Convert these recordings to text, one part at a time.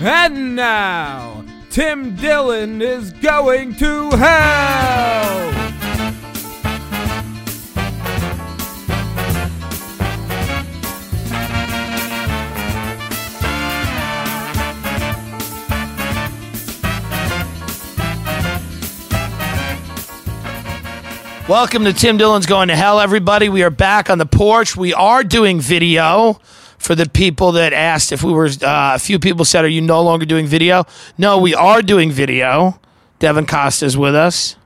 And now, Tim Dillon is going to hell! Welcome to Tim Dillon's Going to Hell, everybody. We are back on the porch. We are doing video for the people that asked if we were. Uh, a few people said, "Are you no longer doing video?" No, we are doing video. Devin Costa is with us.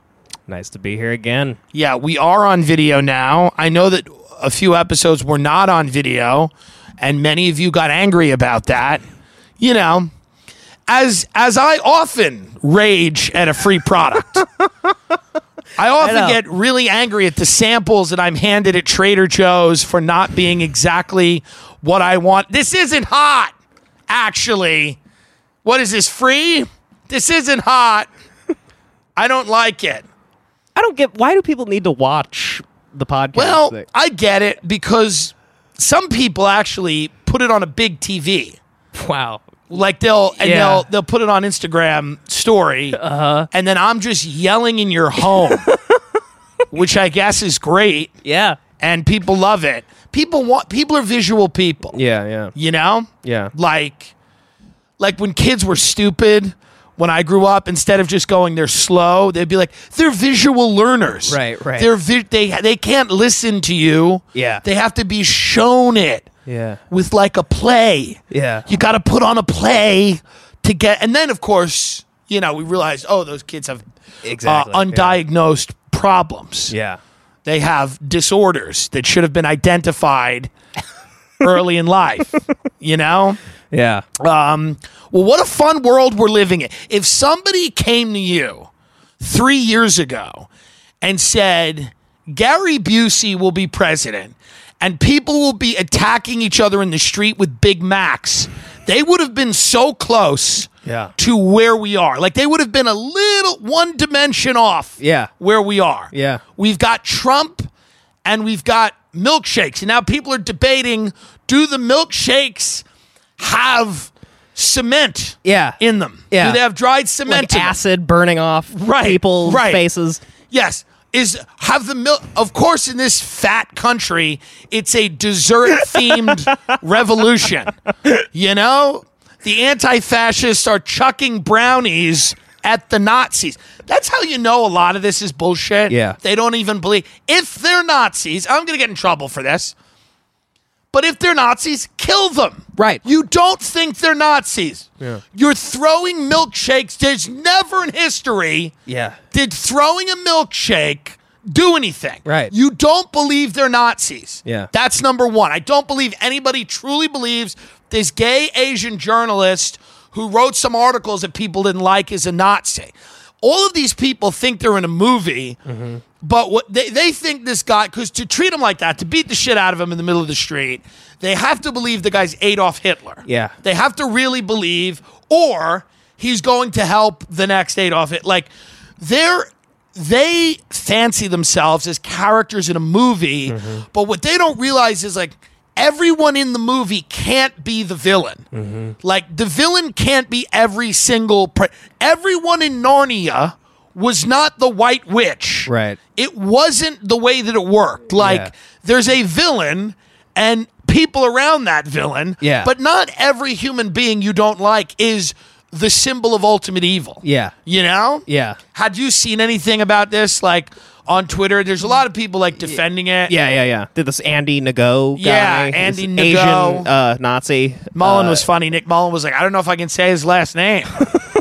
Nice to be here again. Yeah, we are on video now. I know that a few episodes were not on video, and many of you got angry about that. You know, as as I often rage at a free product. I often know. get really angry at the samples that I'm handed at Trader Joe's for not being exactly what I want. This isn't hot, actually. What is this, free? This isn't hot. I don't like it. I don't get why do people need to watch the podcast? Well, thing? I get it because some people actually put it on a big TV. wow. Like they'll and Yeah. they'll they'll put it on Instagram story, uh-huh. and then I'm just yelling in your home, which I guess is great, Yeah. and people love it. People want people are visual people, Yeah, yeah. you know, Yeah. like like when kids were stupid. When I grew up, instead of just going they're slow, they'd be like they're visual learners. Right, right. They're vi- they they can't listen to you. Yeah. they have to be shown it Yeah. with like a play. Yeah. You got to put on a play to get, and then of course, you know, we realized, oh, those kids have Exactly, uh, yeah. undiagnosed problems. Yeah. They have disorders that should have been identified early in life. You know. Yeah. Um, well, what a fun world we're living in. If somebody came to you three years ago and said, Gary Busey will be president and people will be attacking each other in the street with Big Macs, they would have been so close Yeah. to where we are. Like they would have been a little one dimension off Yeah. where we are. Yeah. We've got Trump and we've got milkshakes. And now people are debating do the milkshakes have cement Yeah. in them? Yeah. Do they have dried cement Like in them? acid burning off Right, people's right. faces. Yes. Is have the milk of course in this fat country it's a dessert themed revolution. You know? The anti-fascists are chucking brownies at the Nazis. That's how you know a lot of this is bullshit. Yeah. They don't even believe if they're Nazis, I'm going to get in trouble for this. But if they're Nazis, kill them. Right. You don't think they're Nazis. Yeah. You're throwing milkshakes. There's never in history Yeah. did throwing a milkshake do anything? Right. You don't believe they're Nazis. Yeah. That's number one. I don't believe anybody truly believes this gay Asian journalist who wrote some articles that people didn't like is a Nazi. All of these people think they're in a movie, Mm-hmm. But what they, they think this guy, because to treat him like that, to beat the shit out of him in the middle of the street, they have to believe the guy's Adolf Hitler. Yeah. They have to really believe, or he's going to help the next Adolf Hitler. Like, they're they fancy themselves as characters in a movie, mm-hmm. but what they don't realize is like everyone in the movie can't be the villain. Mm-hmm. Like the villain can't be every single pre- everyone in Narnia was not the white witch. Right. It wasn't the way that it worked. Like Yeah. there's a villain and people around that villain. Yeah. But not every human being you don't like is the symbol of ultimate evil. Yeah. You know? Yeah. Had you seen anything about this, like on Twitter? There's a lot of people like defending it. Yeah, yeah, yeah. Did this Andy Nago guy? Yeah, Andy Nago. Asian uh, Nazi. Mullen uh, was funny. Nick Mullen was like, I don't know if I can say his last name.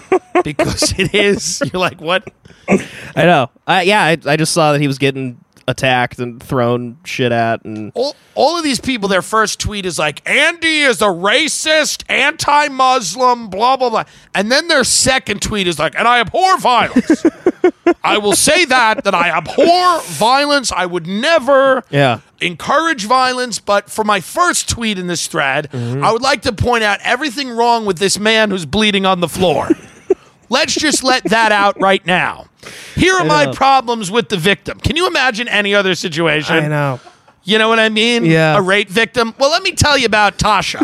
because it is. You're like, what? I know. I, yeah, I, I just saw that he was getting attacked and thrown shit at, and All, all of these people, their first tweet is like, Andy is a racist, anti Muslim, blah, blah, blah. And then their second tweet is like, and I abhor violence. I will say that, that I abhor violence. I would never yeah, encourage violence. But for my first tweet in this thread, mm-hmm. I would like to point out everything wrong with this man who's bleeding on the floor. Let's just let that out right now. Here are my problems with the victim. Can you imagine any other situation? I know. You know what I mean? Yeah. A rape victim. Well, let me tell you about Tasha.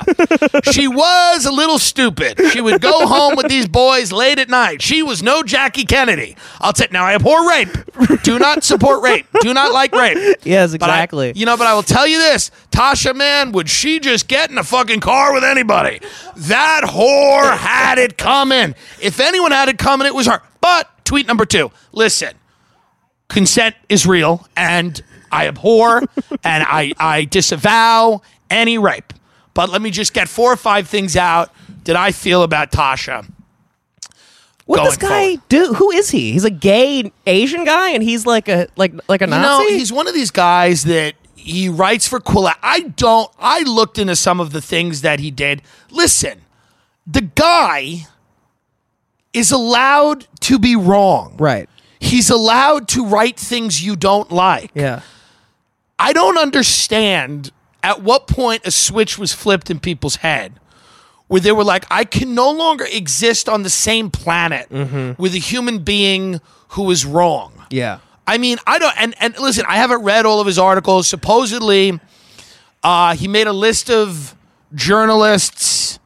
she was a little stupid. She would go home with these boys late at night. She was no Jackie Kennedy. I'll tell now I abhor rape. Do not support rape. Do not like rape. Yes, But I- exactly. you know, but I will tell you this, Tasha, man, would she just get in a fucking car with anybody? That whore had it coming. If anyone had it coming, it was her. But tweet number two, listen, consent is real, and I abhor and I, I disavow any rape. But let me just get four or five things out that I feel about Tasha. what this guy forward. do? Who is he? He's a gay Asian guy, and he's like a like like a You know, he's one of these guys that he writes for Quillette. I don't. I looked into some of the things that he did. Listen, the guy is allowed to be wrong. right. He's allowed to write things you don't like. Yeah. I don't understand at what point a switch was flipped in people's head where they were like, I can no longer exist on the same planet with a human being who is wrong. Yeah. I mean, I don't. And and listen, I haven't read all of his articles. Supposedly, uh, he made a list of journalists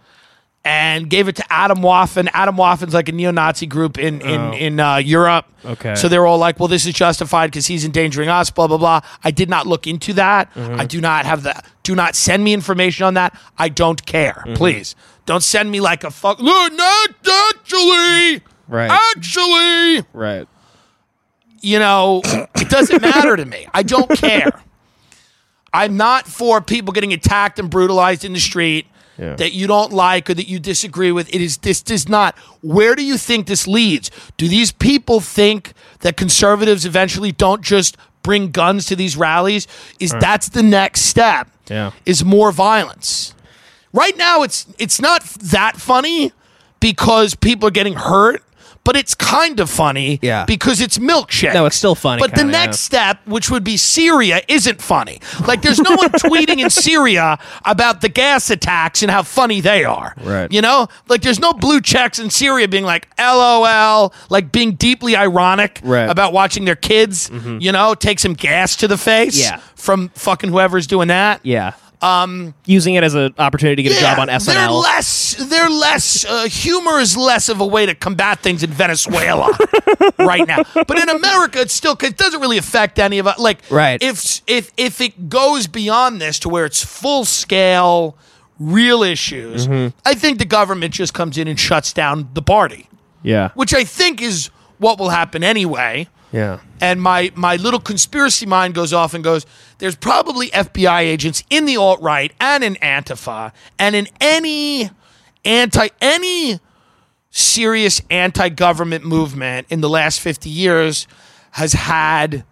and gave it to Atomwaffen. Adam Waffen's like a neo-Nazi group in in in uh, Europe. Okay. So they're all like, "Well, this is justified because he's endangering us." Blah blah blah. I did not look into that. I do not have the. Do not send me information on that. I don't care. Please don't send me like a fuck. No, not actually. Right. Actually Right. you know, it doesn't matter to me. I don't care. I'm not for people getting attacked and brutalized in the street Yeah. that you don't like or that you disagree with. It is this does not. Where do you think this leads? Do these people think that conservatives eventually don't just bring guns to these rallies? Is that's the next step? Yeah. Is more violence. Right now it's it's not that funny because people are getting hurt. But it's kind of funny Yeah. because it's milkshake. No, it's still funny, But the kinda, next step, which would be Syria, isn't funny. Like, there's no one tweeting in Syria about the gas attacks and how funny they are. Right. You know, like there's no blue checks in Syria being like LOL, like being deeply ironic Right. Mm-hmm. about watching their kids. You know, take some gas to the face. Yeah. From fucking whoever's doing that. Yeah. Um, using it as an opportunity to get a job on SNL. They're less. They're less. Uh, humor is less of a way to combat things in Venezuela right now. But in America, it's still. It doesn't really affect any of us. Like, Right. If if if it goes beyond this to where it's full scale, real issues, Mm-hmm. I think the government just comes in and shuts down the party, yeah. which I think is what will happen anyway Yeah. and my my little conspiracy mind goes off and goes there's probably FBI agents in the alt right and in Antifa and in any anti any serious anti-government movement in the last 50 years has had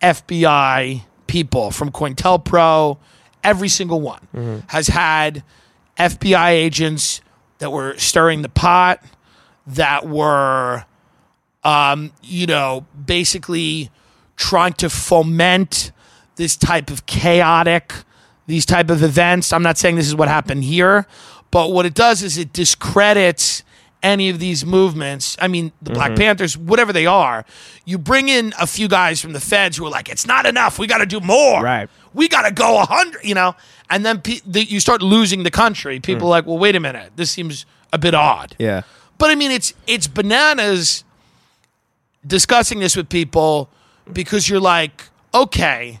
FBI people from COINTELPRO every single one mm-hmm. has had FBI agents that were stirring the pot that were um, you know, basically trying to foment this type of chaotic, these type of events. I'm not saying this is what happened here, but what it does is it discredits any of these movements. I mean, the Black Panthers, whatever they are, you bring in a few guys from the feds who are like, it's not enough. We got to do more. Right. We got to go a hundred, you know, and then pe- the, you start losing the country. People are like, well, wait a minute. This seems a bit odd. Yeah. But I mean, it's it's bananas discussing this with people because you're like, okay,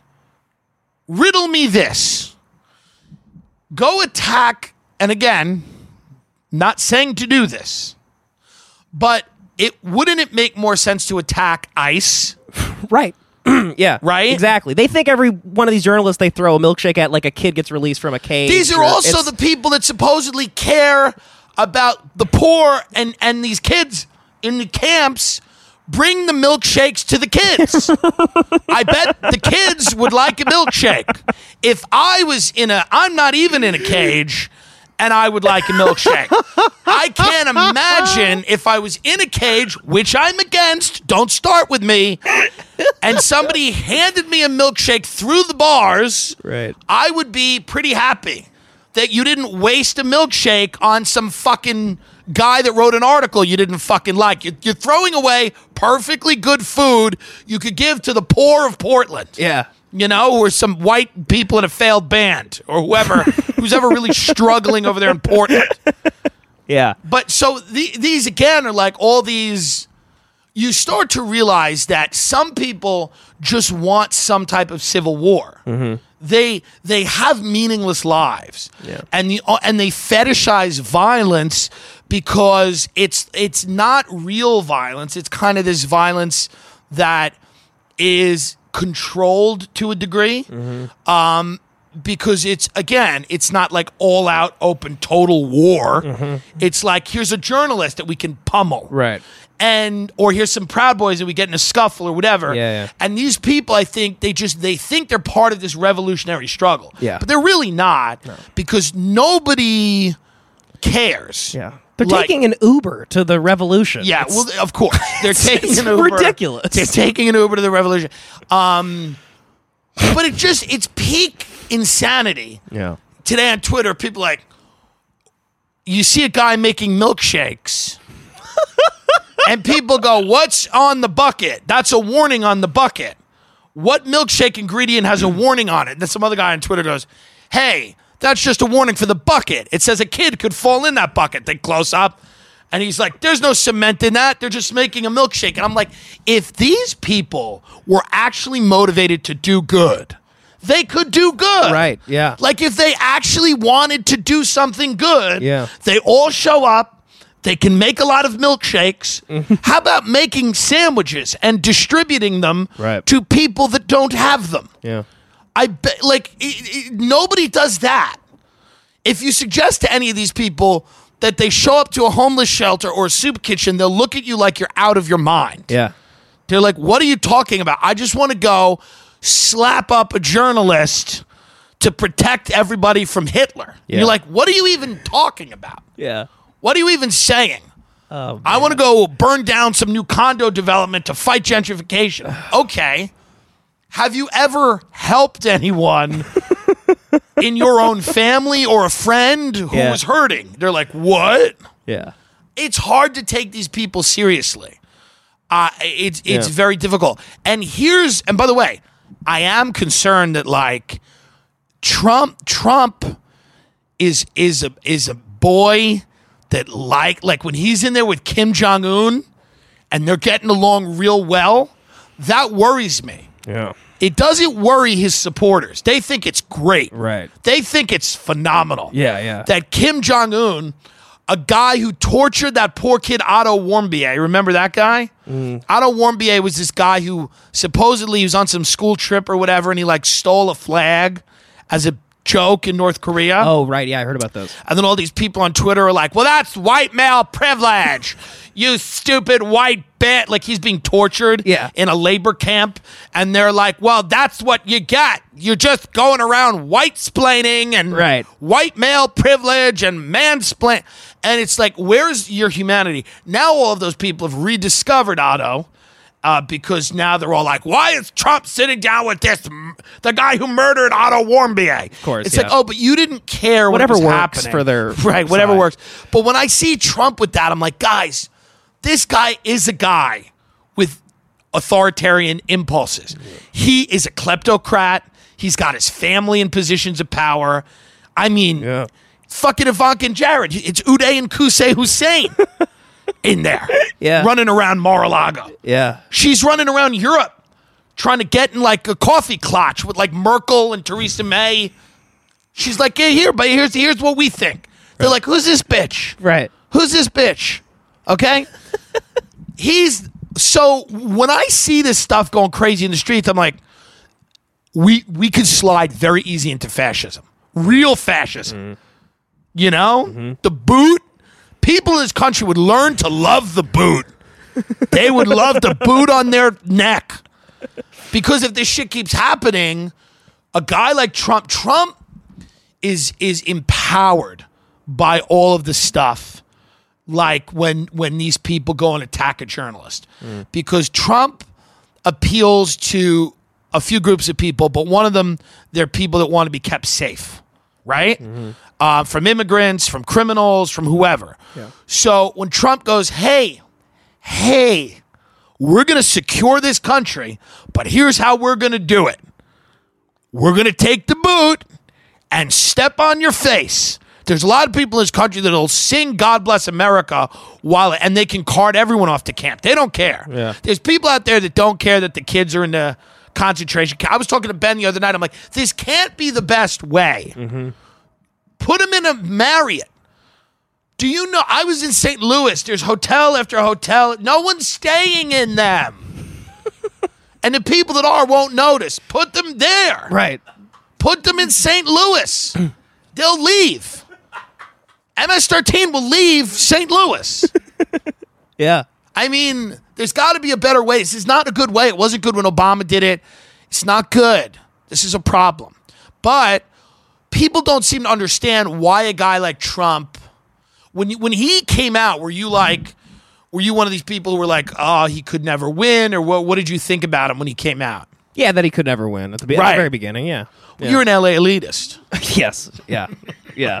riddle me this. Go attack, and again, not saying to do this, but it wouldn't it make more sense to attack ICE? Right. yeah. Right? Exactly. They think every one of these journalists they throw a milkshake at like a kid gets released from a cage. These are or also the people that supposedly care about the poor and and these kids in the camps bring the milkshakes to the kids. I bet the kids would like a milkshake. If I was in a, I'm not even in a cage. And I would like a milkshake. I can't imagine if I was in a cage, which I'm against, don't start with me, and somebody handed me a milkshake through the bars, Right. I would be pretty happy that you didn't waste a milkshake on some fucking guy that wrote an article you didn't fucking like. You're, throwing away perfectly good food you could give to the poor of Portland. Yeah. You know, or some white people in a failed band, or whoever who's ever really struggling over there in Portland. Yeah. But so the, these again are like all these. You start to realize that some people just want some type of civil war. Mm-hmm. They they have meaningless lives, and the and they fetishize violence because it's it's not real violence. It's kind of this violence that is controlled to a degree um, because it's again, it's not like all out, open, total war. It's like here's a journalist that we can pummel, Right. And or here's some Proud Boys that we get in a scuffle or whatever. Yeah, yeah. And these people, I think they just they think they're part of this revolutionary struggle. Yeah. but they're really not because nobody cares. Yeah. They're Like- taking an Uber to the revolution. Yeah, It's- well, of course they're taking it's an Uber. ridiculous. They're taking an Uber to the revolution. Um, but it just it's peak insanity. yeah. Today on Twitter, people like you see a guy making milkshakes. and people go, "What's on the bucket?" That's a warning on the bucket. What milkshake ingredient has a warning on it? And then some other guy on Twitter goes, "Hey, that's just a warning for the bucket. It says a kid could fall in that bucket." They close up, and he's like, "There's no cement in that. They're just making a milkshake." And I'm like, if these people were actually motivated to do good, they could do good. Right, yeah. Like if they actually wanted to do something good, Yeah. they all show up. They can make a lot of milkshakes. Mm-hmm. How about making sandwiches and distributing them Right. to people that don't have them? Yeah. I bet, like, it, it- nobody does that. If you suggest to any of these people that they show up to a homeless shelter or a soup kitchen, they'll look at you like you're out of your mind. Yeah. They're like, what are you talking about? I just want to go slap up a journalist to protect everybody from Hitler. Yeah. You're like, what are you even talking about? Yeah. What are you even saying? Oh, I want to go burn down some new condo development to fight gentrification. okay. Have you ever helped anyone in your own family or a friend who Yeah. was hurting? They're like, what? Yeah. it's hard to take these people seriously. Uh, it's it's Yeah. very difficult. And here's and by the way, I am concerned that like Trump Trump is is a is a boy that like like when he's in there with Kim Jong Un and they're getting along real well, that worries me. Yeah. It doesn't worry his supporters. They think it's great. Right. They think it's phenomenal Yeah. Yeah. that Kim Jong Un, a guy who tortured that poor kid Otto Warmbier, remember that guy? Mm-hmm. Otto Warmbier was this guy who supposedly was on some school trip or whatever, and he like stole a flag as a joke in North Korea. oh, right. Yeah. I heard about those. And then all these people on Twitter are like, well, that's white male privilege. you stupid white bit. Like he's being tortured Yeah. in a labor camp. And they're like, well, that's what you get. You're just going around white splaining and Right. white male privilege and mansplain. And it's like, where's your humanity? Now all of those people have rediscovered Otto. Uh, because now they're all like, "Why is Trump sitting down with this the guy who murdered Otto Warmbier?" Of course, it's yeah. like, "Oh, but you didn't care Whatever what was works happening. for their right, whatever side. works." But when I see Trump with that, I'm like, guys, this guy is a guy with authoritarian impulses. He is a kleptocrat. He's got his family in positions of power. I mean, Yeah. fucking Ivanka and Jared. It's Uday and Qusay Hussein in there, Yeah. running around Mar-a-Lago. Yeah. She's running around Europe trying to get in like a coffee clutch with like Merkel and Theresa May. She's like, yeah, here, but here's here's what we think. They're like, who's this bitch? Right. Who's this bitch? Okay. He's so when I see this stuff going crazy in the streets, I'm like, we we could slide very easy into fascism, real fascism. Mm-hmm. You know, mm-hmm. the boot. People in this country would learn to love the boot. They would love the boot on their neck. Because if this shit keeps happening, a guy like Trump, Trump is is empowered by all of the stuff like when when these people go and attack a journalist. Mm. Because Trump appeals to a few groups of people, but one of them they're people that want to be kept safe, right? Uh, from immigrants, from criminals, from whoever. So when Trump goes, "Hey, hey, we're going to secure this country, but here's how we're going to do it. We're going to take the boot and step on your face." There's a lot of people in this country that'll sing "God Bless America" while and they can cart everyone off to camp. They don't care. Yeah. There's people out there that don't care that the kids are in the concentration camp. I was talking to Ben the other night. I'm like, this can't be the best way. Put them in a Marriott. Do you know? I was in St. Louis. There's hotel after hotel. No one's staying in them. and the people that are won't notice. Put them there. Right. Put them in St. Louis. They'll leave. MS-13 will leave St. Louis. Yeah. I mean, there's got to be a better way. This is not a good way. It wasn't good when Obama did it. It's not good. This is a problem. But people don't seem to understand why a guy like Trump, when you, when he came out, were you like, were you one of these people who were like, oh, he could never win, or what? What did you think about him when he came out? Yeah, that he could never win at the, be- at the very beginning. Yeah. yeah. You're an LA elitist. yes. Yeah. Yeah.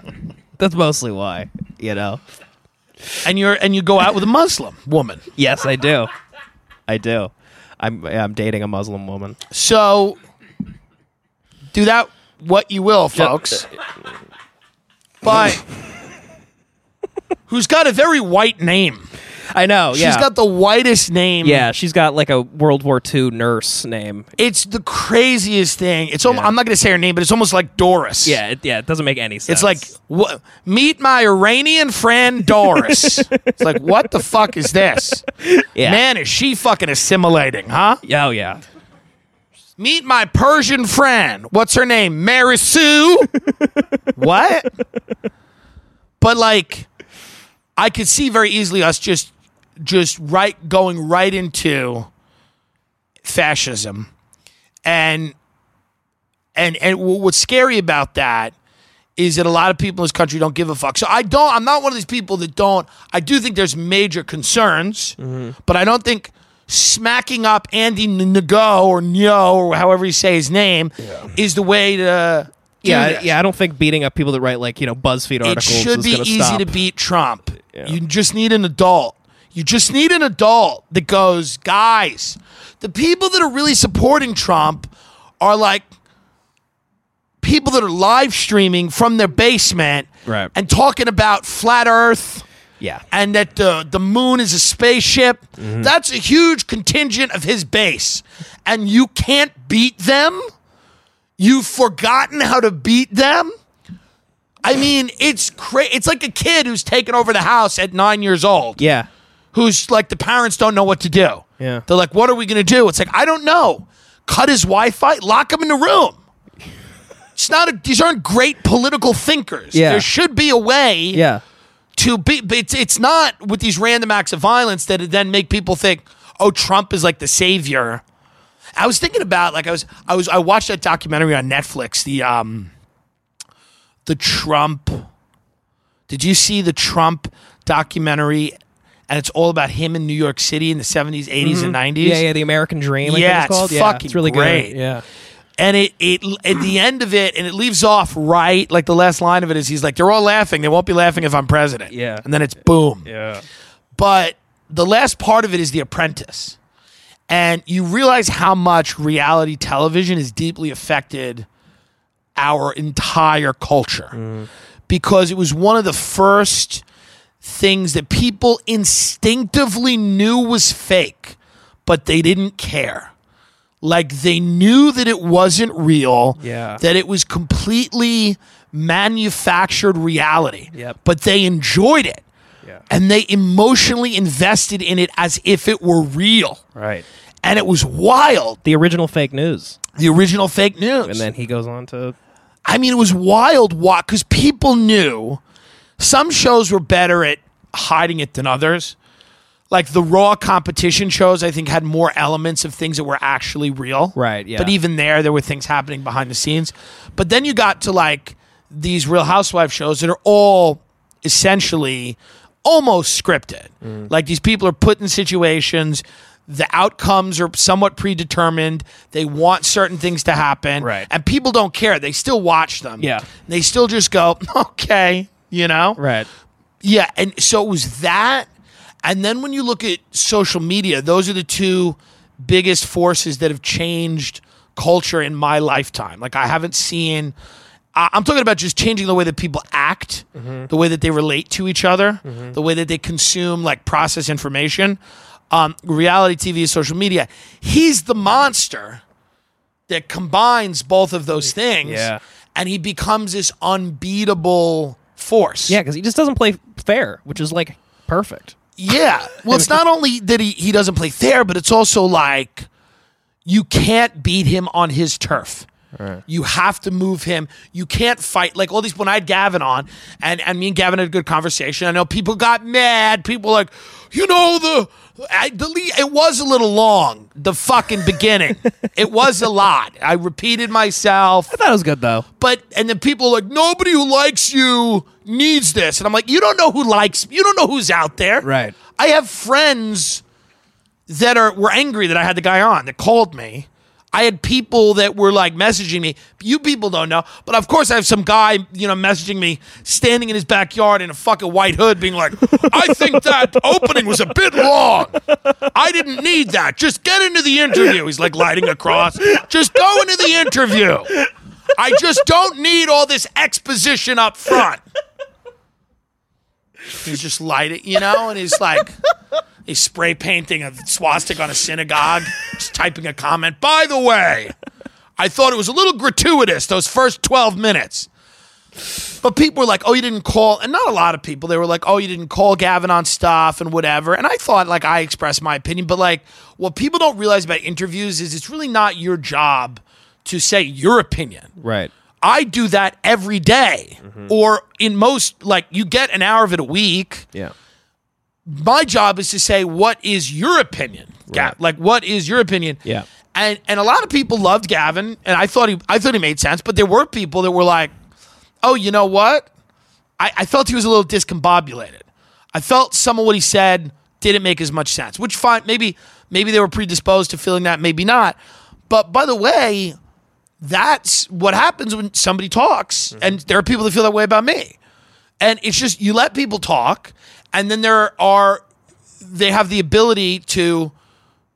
That's mostly why. You know. And you're and you go out with a Muslim woman. Yes, I do. I do. I'm I'm dating a Muslim woman. So do that what you will, folks. But who's got a very white name. I know. She's yeah. got the whitest name. yeah, she's got like a World War II nurse name. It's the craziest thing. It's almost, Yeah. I'm not going to say her name, but it's almost like Doris. Yeah, it, yeah, it doesn't make any sense. It's like wha- meet my Iranian friend Doris. it's like what the fuck is this? yeah. Man, is she fucking assimilating, huh? Oh yeah. Meet my Persian friend. What's her name? Mary Sue. what? But like, I could see very easily us just, just right going right into fascism, and and and what's scary about that is that a lot of people in this country don't give a fuck. So I don't. I'm not one of these people that don't. I do think there's major concerns, mm-hmm. but I don't think smacking up Andy Ngo or Nyo or however you say his name is the way to. Yeah, this. yeah. I don't think beating up people that write like you know BuzzFeed It articles should is be easy stop. to beat Trump. Yeah. You just need an adult. You just need an adult that goes, guys, the people that are really supporting Trump are like people that are live streaming from their basement Right. and talking about flat earth Yeah. and that the, the moon is a spaceship. Mm-hmm. That's a huge contingent of his base. And you can't beat them? You've forgotten how to beat them? I mean, it's cra- It's like a kid who's taken over the house at nine years old, Yeah. Who's like the parents don't know what to do. Yeah. They're like, "What are we going to do?" It's like, I don't know. Cut his Wi-Fi, lock him in the room. It's not. A, these aren't great political thinkers. Yeah. There should be a way Yeah. to be but it's, it's not with these random acts of violence that then make people think oh trump is like the savior i was thinking about like i was i was i watched that documentary on netflix the um the trump did you see the trump documentary and it's all about him in new york city in the 70s 80s and 90s Mm-hmm. Yeah, yeah. The American Dream. I Yeah, it's called. it's yeah, fucking it's really great. good. Yeah. and it it at the end of it and it leaves off right like the last line of it is he's like they're all laughing they won't be laughing if i'm president Yeah. and then it's boom Yeah. but the last part of it is The Apprentice. And you realize how much reality television has deeply affected our entire culture because it was one of the first things that people instinctively knew was fake, but they didn't care. Like they knew that it wasn't real, Yeah. that it was completely manufactured reality, Yep. but they enjoyed it Yeah. and they emotionally invested in it as if it were real. Right. And it was wild. The original fake news. The original fake news. And then he goes on to I mean, it was wild what because people knew some shows were better at hiding it than others. like the raw competition shows i think had more elements of things that were actually real Right, yeah. but even there there were things happening behind the scenes but then you got to like these real housewife shows that are all essentially almost scripted Mm. like these people are put in situations the outcomes are somewhat predetermined they want certain things to happen Right. and people don't care they still watch them Yeah. they still just go okay you know Right. yeah, and so it was that. And then when you look at social media, those are the two biggest forces that have changed culture in my lifetime. Like I haven't seen I'm talking about just changing the way that people act, mm-hmm. the way that they relate to each other, mm-hmm. the way that they consume like process information. Um, reality TV social media. He's the monster that combines both of those mm, things. Yeah. And he becomes this unbeatable force. Yeah, because he just doesn't play fair, which is like perfect. Yeah. Well, it's not only that he, he doesn't play fair, but it's also like you can't beat him on his turf. You have to move him. You can't fight like all these. When I had Gavin on, and, and me and Gavin had a good conversation. I know people got mad. People were like, you know, the I, the it was a little long. The fucking beginning, it was a lot. I repeated myself. I thought it was good though. But and then people are like, nobody who likes you needs this, and I'm like, you don't know who likes, you don't know who's out there, Right. I have friends that are were angry that I had the guy on that called me. I had people that were like messaging me. You people don't know, but of course I have some guy, you know, messaging me, standing in his backyard in a fucking white hood, being like, "I think that opening was a bit long. I didn't need that. Just get into the interview." He's like lighting across. Just go into the interview. I just don't need all this exposition up front. He's just lighting, you know, and he's like, he's spray painting a swastika on a synagogue, just typing a comment. By the way, I thought it was a little gratuitous those first 12 minutes. But people were like, oh, you didn't call, and not a lot of people. They were like, oh, you didn't call Gavin on stuff and whatever. And I thought, like, I expressed my opinion. But, like, what people don't realize about interviews is it's really not your job to say your opinion. Right. I do that every day. Mm-hmm. Or in most, like, you get an hour of it a week. Yeah. My job is to say, what is your opinion? Ga- Right. Like, what is your opinion? Yeah. And and a lot of people loved Gavin, and I thought he I thought he made sense, but there were people that were like, oh, you know what? I, I felt he was a little discombobulated. I felt some of what he said didn't make as much sense. Which fine, maybe maybe they were predisposed to feeling that, maybe not. But by the way, that's what happens when somebody talks, mm-hmm. and there are people that feel that way about me. And it's just you let people talk, and then there are they have the ability to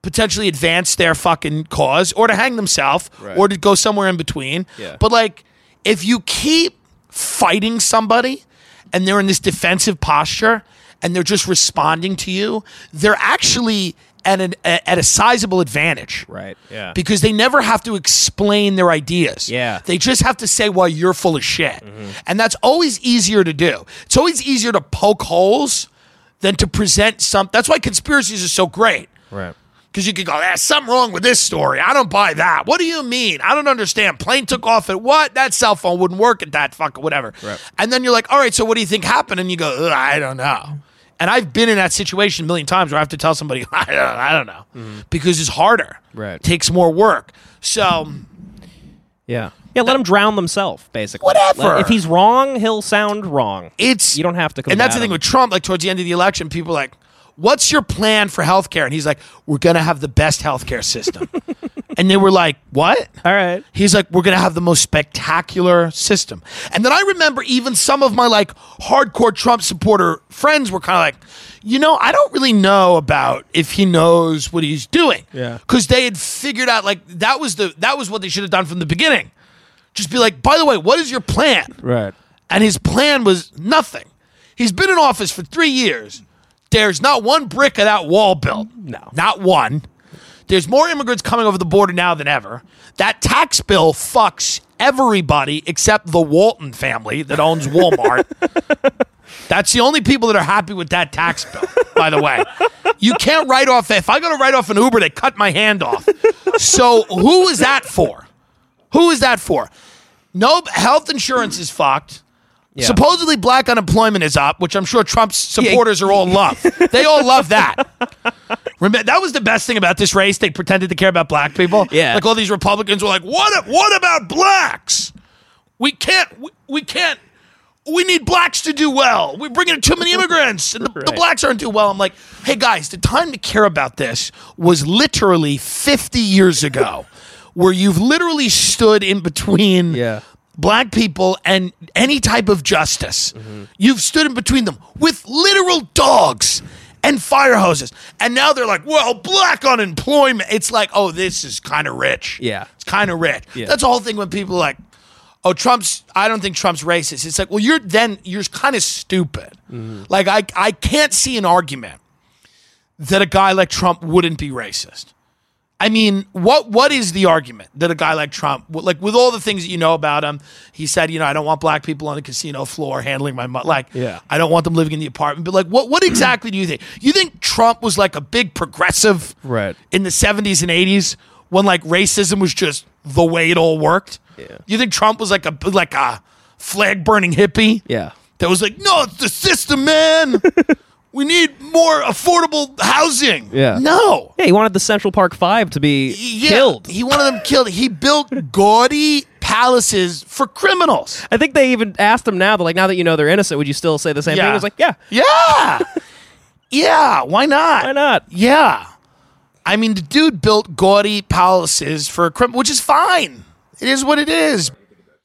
potentially advance their fucking cause or to hang themselves or to go somewhere in between. Yeah. But like if you keep fighting somebody and they're in this defensive posture and they're just responding to you, they're actually at an at a sizable advantage. Right. Yeah. Because they never have to explain their ideas. Yeah. They just have to say why you're full of shit. Mm-hmm. And that's always easier to do. It's always easier to poke holes than to present something. That's why conspiracies are so great. right. Because you could go, there's something wrong with this story. I don't buy that. What do you mean? I don't understand. Plane took off at what? That cell phone wouldn't work at that fucking whatever. Right. And then you're like, all right, so what do you think happened? And you go, I don't know. And I've been in that situation a million times where I have to tell somebody, I don't, I don't know. Mm-hmm. Because it's harder. Right. Takes more work. So Yeah. Yeah. Let him drown themselves, basically. Whatever. Let- if he's wrong, he'll sound wrong. it's You don't have to. And that's the thing him. with Trump. Like towards the end of the election, people are like, "What's your plan for healthcare?" And he's like, "We're gonna have the best healthcare system." and they were like, "What?" All right. He's like, "We're gonna have the most spectacular system." And then I remember even some of my like hardcore Trump supporter friends were kind of like, "You know, I don't really know about if he knows what he's doing." Yeah. because they had figured out like that was the that was what they should have done from the beginning. Just be like, "By the way, what is your plan?" Right. and his plan was nothing. He's been in office for three years. There's not one brick of that wall built. No. Not one. There's more immigrants coming over the border now than ever. That tax bill fucks everybody except the Walton family that owns Walmart. That's the only people that are happy with that tax bill, by the way. You can't write off, if I go to write off an Uber, they cut my hand off. So who is that for? Who is that for? No, health insurance is fucked. Supposedly, black unemployment is up, which I'm sure Trump's supporters are all love. They all love that. Remember, that was the best thing about this race. They pretended to care about black people. Yeah. like all these Republicans were like, "What? What about blacks? We can't. We, we can't." We need blacks to do well. We're bringing in too many immigrants, and the, the blacks aren't doing well. I'm like, hey guys, the time to care about this was literally 50 years ago, where you've literally stood in between Yeah. Black people and any type of justice. Mm-hmm. You've stood in between them with literal dogs and fire hoses. And now they're like, well, black unemployment. It's like, oh, this is kind of rich. Yeah. It's kind of rich. Yeah. That's the whole thing when people are like, oh, Trump's, I don't think Trump's racist. It's like, well, you're then, you're kind of stupid. Mm-hmm. Like, I, I can't see an argument that a guy like Trump wouldn't be racist. I mean, what what is the argument that a guy like Trump, like with all the things that you know about him, he said, you know, I don't want black people on the casino floor handling my money. Like, Yeah. I don't want them living in the apartment. But like, what what exactly do you think? You think Trump was like a big progressive, Right. in the seventies and eighties when like racism was just the way it all worked? Yeah. You think Trump was like a like a flag burning hippie? Yeah. that was like, no, it's the system, man. we need more affordable housing. Yeah. No. Yeah, he wanted the Central Park Five to be Yeah, killed. He wanted them killed. He built gaudy palaces for criminals. I think they even asked him now. They're like, now that you know they're innocent, would you still say the same thing? Yeah. He was like, yeah, Yeah. yeah. Why not? why not? Yeah. I mean, the dude built gaudy palaces for crim, which is fine. It is what it is.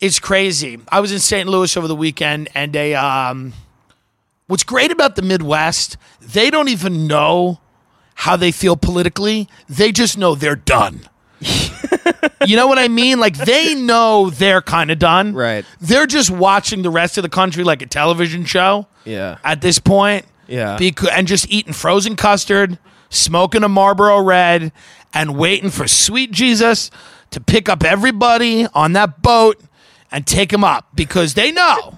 It's crazy. I was in St. Louis over the weekend, and they. Um, what's great about the Midwest, they don't even know how they feel politically. They just know they're done. you know what I mean? Like they know they're kind of done. Right. They're just watching the rest of the country like a television show. Yeah. At this point. Yeah. And just eating frozen custard, smoking a Marlboro Red, and waiting for sweet Jesus to pick up everybody on that boat and take them up because they know.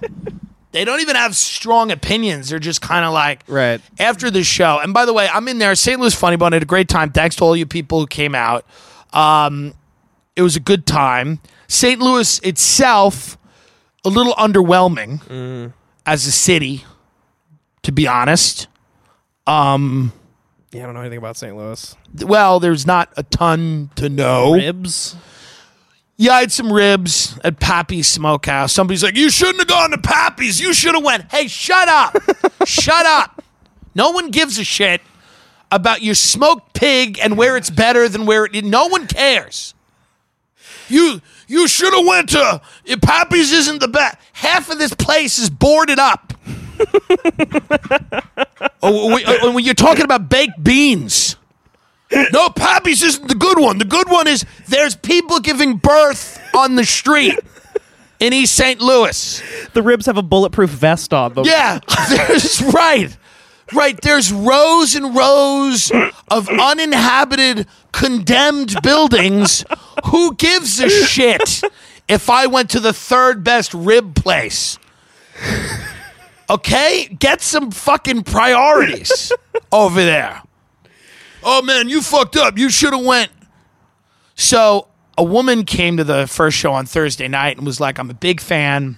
They don't even have strong opinions. They're just kind of like Right. after the show. And by the way, I'm in there. St. Louis Funny Bone had a great time. Thanks to all you people who came out. Um, it was a good time. St. Louis itself, a little underwhelming as a city, to be honest. Um, Yeah, I don't know anything about St. Louis. well, there's not a ton to know. Ribs. Yeah, I had some ribs at Pappy's Smokehouse. Somebody's like, "You shouldn't have gone to Pappy's. You should have went." Hey, shut up! shut up! No one gives a shit about your smoked pig and where it's better than where it. No one cares. You you should have went to if Pappy's isn't the best. Half of this place is boarded up. oh, when- oh, oh, when you're talking about baked beans. No, Pappy's isn't the good one. The good one is there's people giving birth on the street in East St. Louis. The ribs have a bulletproof vest on them. Yeah, there's right. Right, there's rows and rows of uninhabited, condemned buildings. Who gives a shit if I went to the third best rib place? Okay? Get some fucking priorities over there. Oh man, you fucked up. You should have went. So a woman came to the first show on Thursday night and was like, I'm a big fan.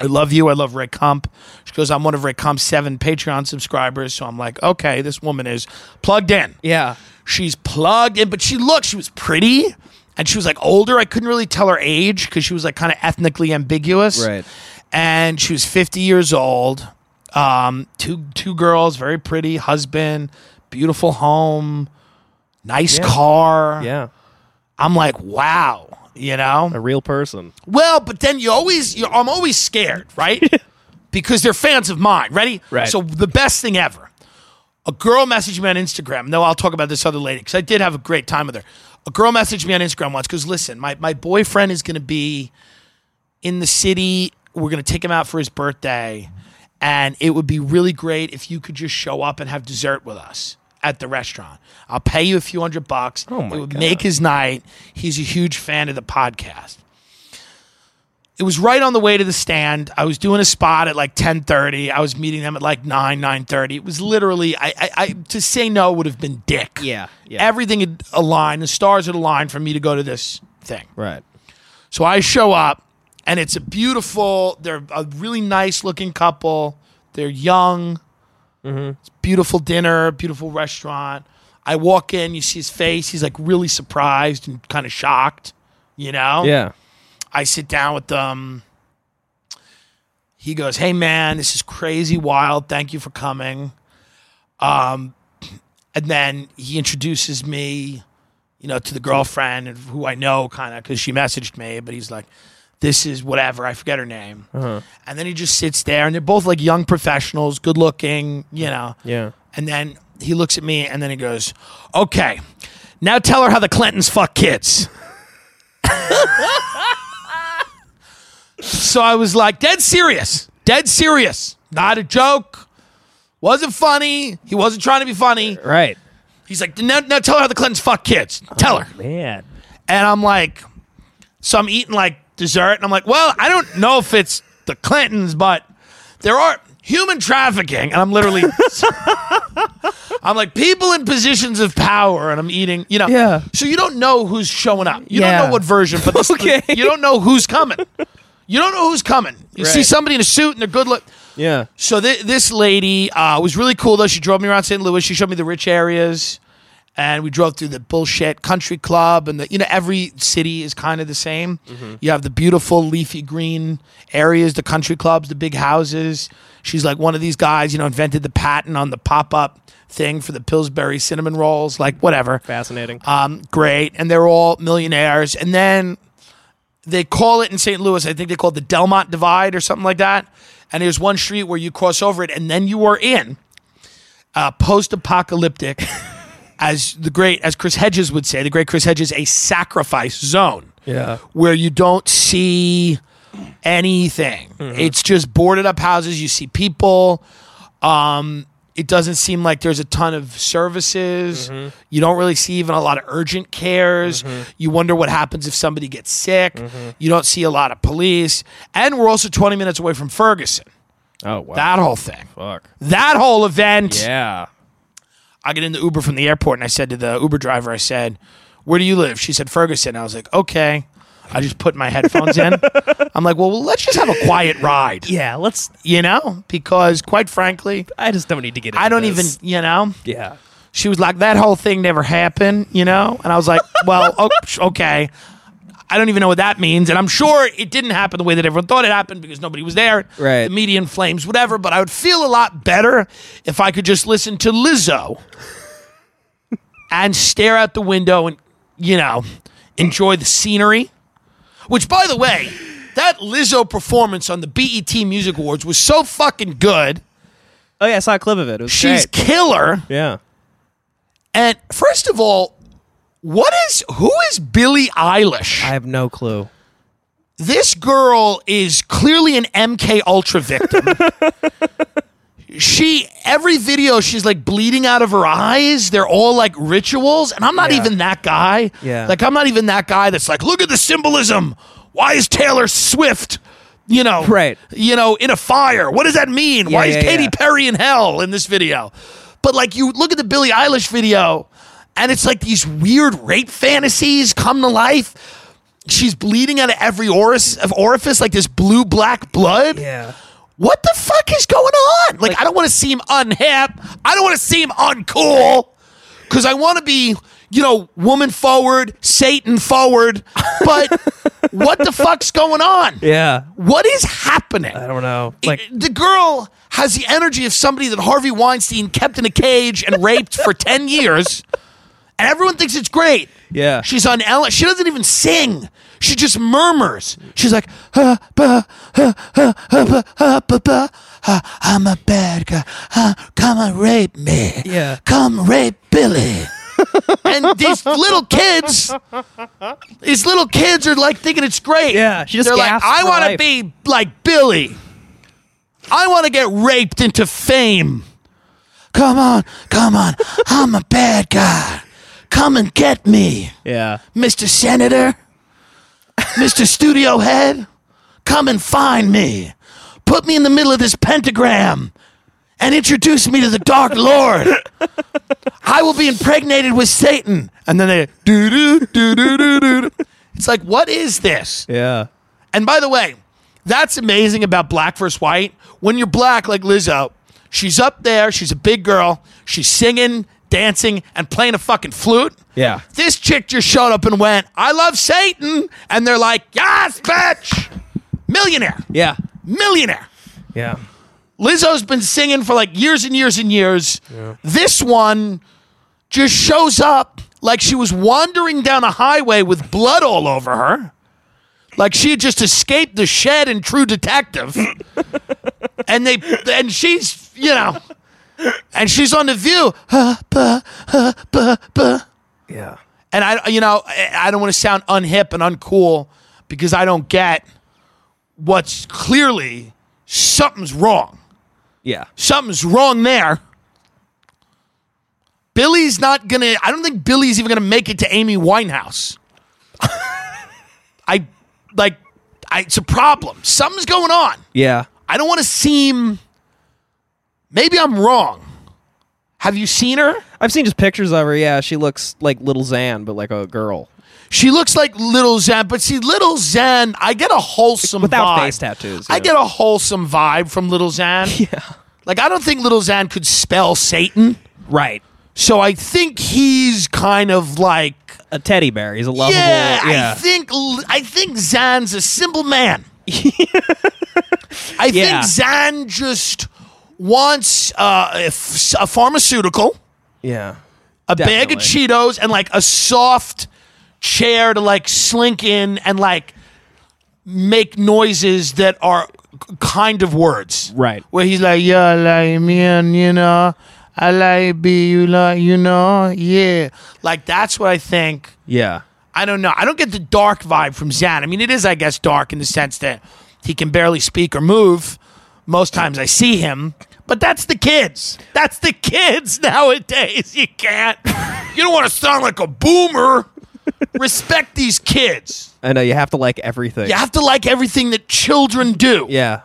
I love you. I love Ray Kump. She goes, I'm one of Ray Kump's seven Patreon subscribers. So I'm like, okay, this woman is plugged in. Yeah. She's plugged in, but she looked, she was pretty and she was like older. I couldn't really tell her age because she was like kind of ethnically ambiguous. Right. and she was 50 years old. Um, two two girls, very pretty, husband, beautiful home, nice Yeah. car. Yeah. I'm like, wow, you know. A real person. Well, but then you always, you I'm always scared, right? because they're fans of mine. Ready? Right. So the best thing ever. A girl messaged me on Instagram. No, I'll talk about this other lady because I did have a great time with her. A girl messaged me on Instagram once because listen, my my boyfriend is going to be in the city. We're going to take him out for his birthday, and it would be really great if you could just show up and have dessert with us at the restaurant. I'll pay you a few hundred bucks. Oh my it would God. make his night. He's a huge fan of the podcast. It was right on the way to the stand. I was doing a spot at like 10:30. I was meeting them at like 9, 9:30. It was literally I, I, I to say no would have been dick. Yeah, yeah. Everything had aligned. The stars had aligned for me to go to this thing. Right. So I show up, and it's a beautiful. They're a really nice looking couple. They're young. It's beautiful dinner, beautiful restaurant. I walk in, you see his face. He's like really surprised and kind of shocked. You know. Yeah. I sit down with them. He goes, "Hey man, this is crazy wild. Thank you for coming." Um, and then he introduces me, you know, to the girlfriend who I know kind of because she messaged me. But he's like, "This is whatever." I forget her name. Uh-huh. And then he just sits there, and they're both like young professionals, good looking, you know. Yeah. And then he looks at me, and then he goes, "Okay, now tell her how the Clintons fuck kids." So I was like, dead serious, dead serious, not a joke. Wasn't funny. He wasn't trying to be funny. Right. He's like, now, now tell her how the Clintons fuck kids. Tell oh, her. Man. And I'm like, so I'm eating like dessert, and I'm like, well, I don't know if it's the Clintons, but there are human trafficking, and I'm literally, I'm like people in positions of power, and I'm eating, you know, Yeah. So you don't know who's showing up. You Yeah. don't know what version, but this, Okay. you don't know who's coming. You don't know who's coming. You see Right. somebody in a suit and they're good look. Yeah. So th- this lady uh, was really cool though. She drove me around St. Louis. She showed me the rich areas, and we drove through the bullshit country club. And the, you know every city is kind of the same. You have the beautiful leafy green areas, the country clubs, the big houses. She's like one of these guys, you know, invented the patent on the pop up thing for the Pillsbury cinnamon rolls. Like whatever, Fascinating. um, great. And they're all millionaires. And then they call it in St. Louis, I think they call it the Delmar Divide or something like that. And there's one street where you cross over it, and then you are in uh, post apocalyptic, as the great, as Chris Hedges would say, the great Chris Hedges, a sacrifice zone yeah. where you don't see anything. Mm-hmm. It's just boarded up houses. You see people. Um, it doesn't seem like there's a ton of services. Mm-hmm. You don't really see even a lot of urgent cares. Mm-hmm. You wonder what happens if somebody gets sick. You don't see a lot of police. And we're also 20 minutes away from Ferguson. Oh wow. That whole thing. Fuck. That whole event. Yeah. I get in the Uber from the airport and I said to the Uber driver, I said, Where do you live? She said, Ferguson. I was like, Okay. I just put my headphones in. I'm like, Well, let's just have a quiet ride, Yeah. Let's. you know? Because quite frankly, I just don't need to get. I don't even, you know? Yeah. She was like, That whole thing never happened, you know? And I was like, Well, oh, okay. I don't even know what that means. And I'm sure it didn't happen the way that everyone thought it happened because nobody was there. Right. The media in flames, whatever. But I would feel a lot better if I could just listen to Lizzo and stare out the window and, you know, enjoy the scenery. Which, by the way, that Lizzo performance on the BET Music Awards was so fucking good. Oh yeah, I saw a clip of it. It was She's great. killer. Yeah. And first of all, what is who is Billie Eilish? I have no clue. this girl is clearly an MK Ultra victim. she every video she's like bleeding out of her eyes. They're all like rituals, and I'm not Yeah. even that guy. Yeah. like I'm not even that guy that's like, look at the symbolism. Why is Taylor Swift? You know, Right. You know, in a fire. What does that mean? Why is yeah, Katy yeah. Perry in hell in this video? But like, you look at the Billie Eilish video, and it's like these weird rape fantasies come to life she's bleeding out of every orifice, of orifice like this blue black blood. Yeah. What the fuck is going on? Like, I don't want to seem unhip. I don't want to seem uncool because I want to be, you know, woman forward, Satan forward. But what the fuck's going on? Yeah. What is happening? I don't know. Like, the girl has the energy of somebody that Harvey Weinstein kept in a cage and raped for 10 years, and everyone thinks it's great. yeah. She's on Ellen. She doesn't even sing. She just murmurs. She's like, "Uh, bah, uh, uh, uh, bah, uh, bah, bah, uh, I'm a bad guy. Come and rape me. Yeah. Come rape Billie. and these little kids, these little kids are like thinking it's great. Yeah, she just They're like, I want to be like Billie. I want to get raped into fame. Come on, come on. I'm a bad guy. Come and get me. yeah. Mr. Senator, Mr. Studio Head, come and find me. Put me in the middle of this pentagram and introduce me to the Dark Lord. I will be impregnated with Satan. And then they do do do do do do. It's like, what is this? Yeah. And by the way, that's amazing about black versus white. When you're black, like Lizzo, she's up there, she's a big girl, she's singing, dancing, and playing a fucking flute. Yeah. This chick just showed up and went, I love Satan. And they're like, yes, bitch. Millionaire. Yeah. Millionaire. Yeah. Lizzo's been singing for like years and years and years. This one just shows up like she was wandering down a highway with blood all over her. Like she had just escaped the shed in True Detective. and they and she's, you know, and she's on the view. Yeah. And I, you know, I don't want to sound unhip and uncool because I don't get what's clearly something's wrong. Yeah. Something's wrong there. Billie's not gonna. I don't think Billie's even gonna make it to Amy Winehouse. I like. I, it's a problem. Something's going on. Yeah. I don't want to seem. Maybe I'm wrong. Have you seen her? I've seen just pictures of her. Yeah, she looks like Lil Xan, but like a girl She looks like Lil Xan, but see, Lil Xan, I get a wholesome without vibe. face tattoos. I yeah. get a wholesome vibe from Lil Xan. Yeah. Like I don't think Lil Xan could spell Satan. right. So I think he's kind of like A teddy bear. He's a lovable. yeah, Yeah. I think I think Xan's a simple man. I Yeah. think Xan just wants uh, a, f- a pharmaceutical, yeah. a bag of Definitely. Cheetos, and like a soft chair to like slink in and like make noises that are k- kind of words. Right. Where he's like, yeah, like me and you know, I like be you like you know, yeah. Like that's what I think. Yeah. I don't know. I don't get the dark vibe from Xan. I mean, it is, I guess, dark in the sense that he can barely speak or move. Most times I see him, but that's the kids. That's the kids nowadays. You can't. You don't want to sound like a boomer. Respect these kids. I know you have to like everything. You have to like everything that children do. Yeah.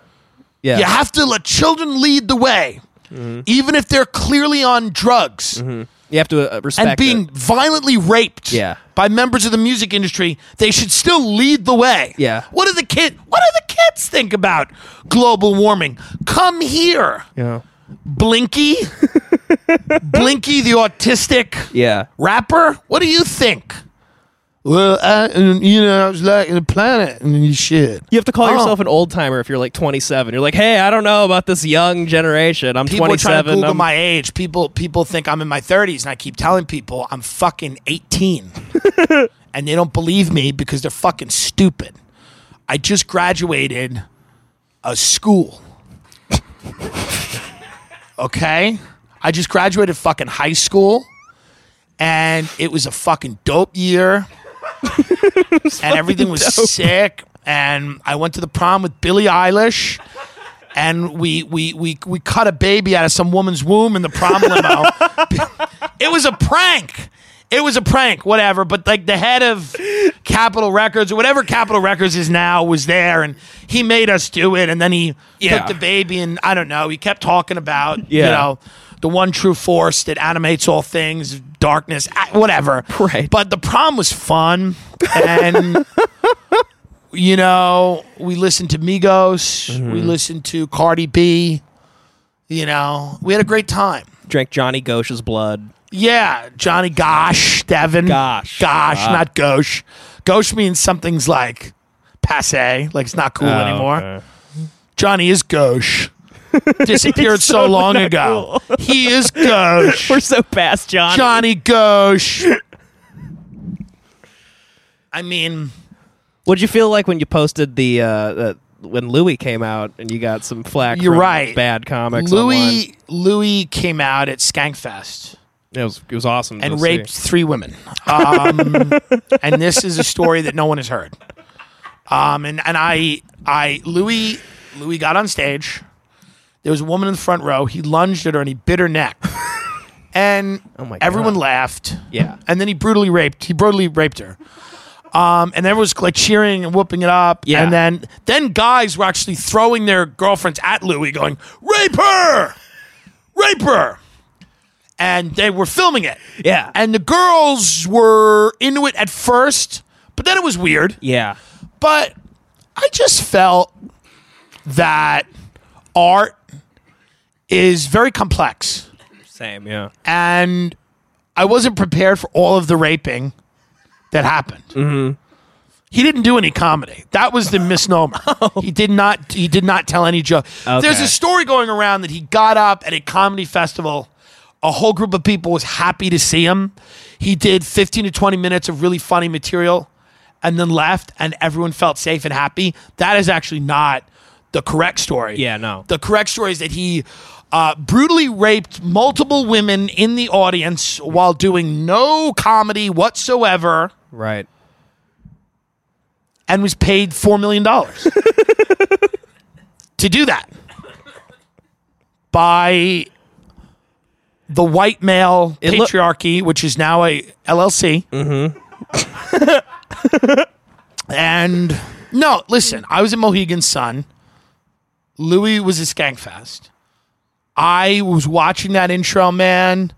Yeah. You have to let children lead the way, mm-hmm. even if they're clearly on drugs mm-hmm. You have to uh, respect and being it. violently raped Yeah. by members of the music industry, they should still lead the way. Yeah. What do the kid what do the kids think about global warming? Come here. Yeah. Blinky. Blinky the autistic Yeah. rapper. What do you think? Well, I, you know, I was like the planet and shit. You have to call Oh. yourself an old timer if you're like 27. You're like, hey, I don't know about this young generation. I'm People are trying to Google I'm- my age. People people think I'm in my 30s, and I keep telling people I'm fucking 18, and they don't believe me because they're fucking stupid. I just graduated a school. okay, I just graduated fucking high school, and it was a fucking dope year, and everything was sick. And I went to the prom with Billie Eilish and we we we we cut a baby out of some woman's womb in the prom limo. it was a prank. It was a prank, whatever. But like the head of Capitol Records or whatever Capitol Records is now was there, and he made us do it. And then he Yeah. took the baby, and I don't know. He kept talking about you know the one true force that animates all things, darkness, whatever. Right. But the prom was fun, and you know, we listened to Migos, Mm-hmm. we listened to Cardi B. You know, we had a great time. drank Johnny Gosch's blood. Yeah, Johnny Gosch, Devin. Gosh. Gosh, Ah. not Gosh. Gosh means something's like passe. Like it's not cool Oh, anymore. okay. Johnny is gauche. Disappeared so, so long not ago. He is gauche. We're so past Johnny. Johnny Gauche. I mean, What'd you feel like when you posted the uh, uh when Louis came out and you got some flack? You're from right. Bad comics. online? Louis Louis came out at Skankfest It was it was awesome. to and see. raped three women. Um, and this is a story that no one has heard. Um, and and I I Louis Louis got on stage. There was a woman in the front row. He lunged at her and he bit her neck. And Oh everyone laughed. Yeah. And then he brutally raped. He brutally raped her. Um, and everyone was like cheering and whooping it up. Yeah. And then then guys were actually throwing their girlfriends at Louis, going, "Rape her, rape her," and they were filming it. Yeah. And the girls were into it at first, but then it was weird. Yeah. But I just felt that art is very complex Same. Yeah. and I wasn't prepared for all of the raping that happened. Mm-hmm. He didn't do any comedy. That was the misnomer. He did not. He did not tell any joke. There's a story going around that he got up at a comedy festival. A whole group of people was happy to see him. He did 15 to 20 minutes of really funny material, and then left, and everyone felt safe and happy. That is actually not the correct story. Yeah, no. The correct story is that he uh, brutally raped multiple women in the audience while doing no comedy whatsoever Right. and was paid $4 million to do that by the white male It patriarchy, which is now a LLC. Mm-hmm. and no, listen, I was a Mohegan Sun. Louis was a Skankfest. I was watching that intro, man.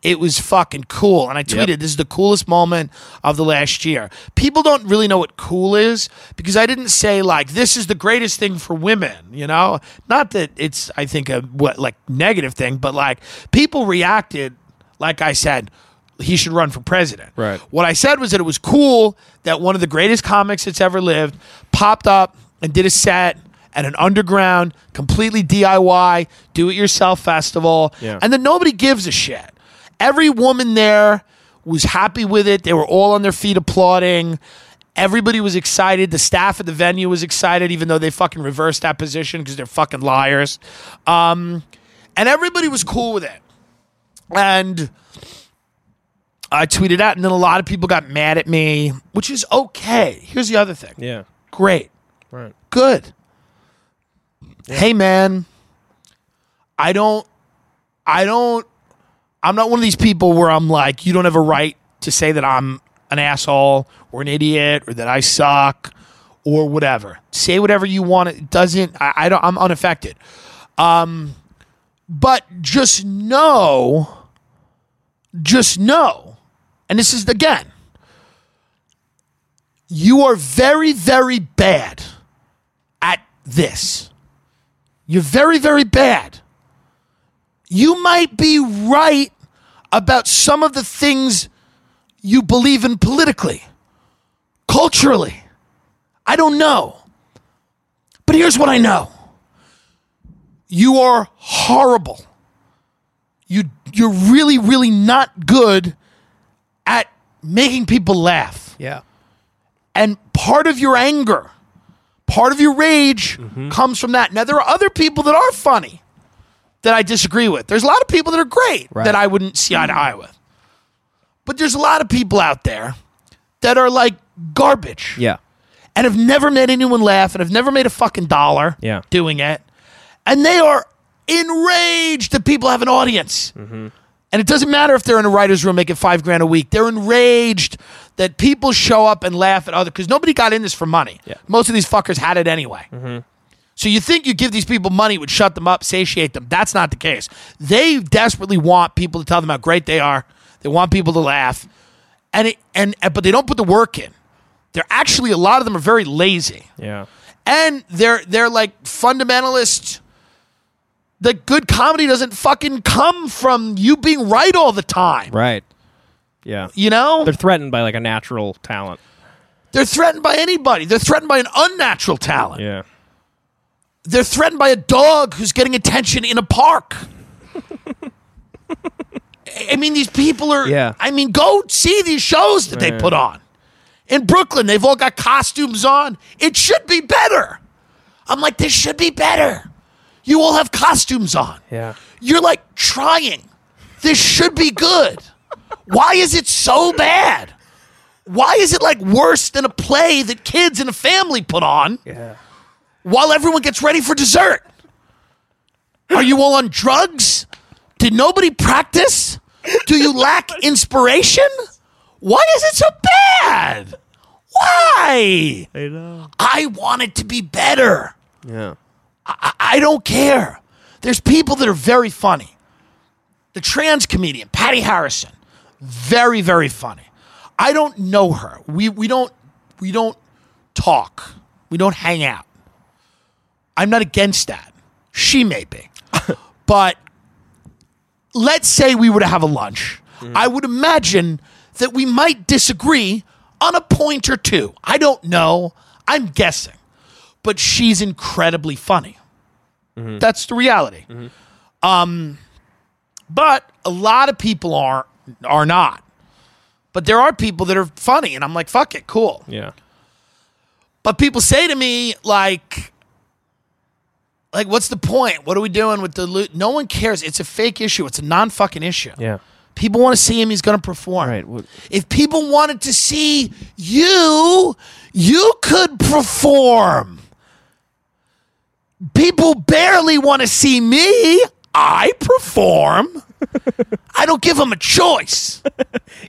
It was fucking cool. And I tweeted, this is the coolest moment of the last year. People don't really know what cool is because I didn't say, like, this is the greatest thing for women, you know? Not that it's, I think, a what, like negative thing, but like people reacted, like I said, he should run for president. Right. What I said was that it was cool that one of the greatest comics that's ever lived popped up and did a set at an underground, completely DIY, do it yourself festival, Yeah. and then nobody gives a shit. Every woman there was happy with it. They were all on their feet applauding. Everybody was excited. The staff at the venue was excited, even though they fucking reversed that position because they're fucking liars. Um, and everybody was cool with it. And I tweeted out, and then a lot of people got mad at me, which is okay. Here's the other thing. Yeah. Great. Right. Good. Hey man, I don't I don't I'm not one of these people where I'm like, you don't have a right to say that I'm an asshole or an idiot or that I suck or whatever. Say whatever you want. It doesn't I, I don't I'm unaffected. Um but just know just know, and this is again, you are very, very bad at this. You're very, very bad. You might be right about some of the things you believe in politically, culturally. I don't know. But here's what I know you are horrible. You, you're really, really not good at making people laugh. Yeah. And part of your anger, part of your rage Mm-hmm. comes from that. Now, there are other people that are funny that I disagree with. There's a lot of people that are great Right. that I wouldn't see eye to eye with. But there's a lot of people out there that are like garbage Yeah. and have never made anyone laugh and have never made a fucking dollar Yeah. doing it. And they are enraged that people have an audience. Mm-hmm. And it doesn't matter if they're in a writer's room making five grand a week. They're enraged that people show up and laugh at other because nobody got in this for money. Yeah. Mm-hmm. Most of these fuckers had it anyway. So you think you give these people money would shut them up, satiate them. That's not the case. They desperately want people to tell them how great they are. They want people to laugh. And it and but they don't put the work in. They're actually a lot of them are very lazy Yeah. and they're they're like fundamentalist. The good comedy doesn't fucking come from you being right all the time. Right. Yeah. You know? They're threatened by like a natural talent. They're threatened by anybody. They're threatened by an unnatural talent. Yeah. They're threatened by a dog who's getting attention in a park. I mean, these people are. Yeah. I mean, go see these shows that they put on. In Brooklyn, they've all got costumes on. It should be better. I'm like, this should be better. You all have costumes on. Yeah. You're like trying. This should be good. Why is it so bad? Why is it like worse than a play that kids and a family put on Yeah. while everyone gets ready for dessert? Are you all on drugs? Did nobody practice? Do you lack inspiration? Why is it so bad? Why? I know. I want it to be better. Yeah. I, I don't care. There's people that are very funny. The trans comedian, Patty Harrison, very, very funny. I don't know her. We we don't we don't talk. We don't hang out. I'm not against that. She may be. but let's say we were to have a lunch. Mm. I would imagine that we might disagree on a point or two. I don't know. I'm guessing. But she's incredibly funny. That's the reality. Um, but a lot of people are are not. But there are people that are funny, and I'm like, fuck it, cool. Yeah. But people say to me, like, like, what's the point? What are we doing with the loot? No one cares. It's a fake issue. It's a non fucking issue. Yeah. People want to see him. He's going to perform. Right. Well- If people wanted to see you, you could perform. People barely want to see me. I perform. I don't give them a choice.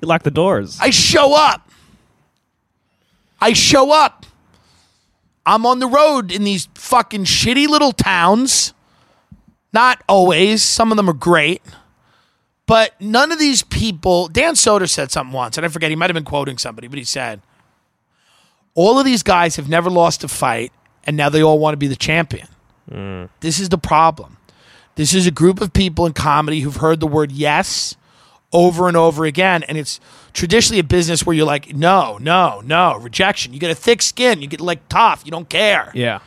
You lock the doors. I show up. I show up. I'm on the road in these fucking shitty little towns. Not always. Some of them are great. But none of these people, Dan Soder said something once, and I forget, he might have been quoting somebody, but he said, All of these guys have never lost a fight, and now they all want to be the champion. This is the problem. This is a group of people in comedy who've heard the word yes over and over again. And it's traditionally a business where you're like, no, no, no, rejection. You get a thick skin. You get like tough. You don't care. yeah.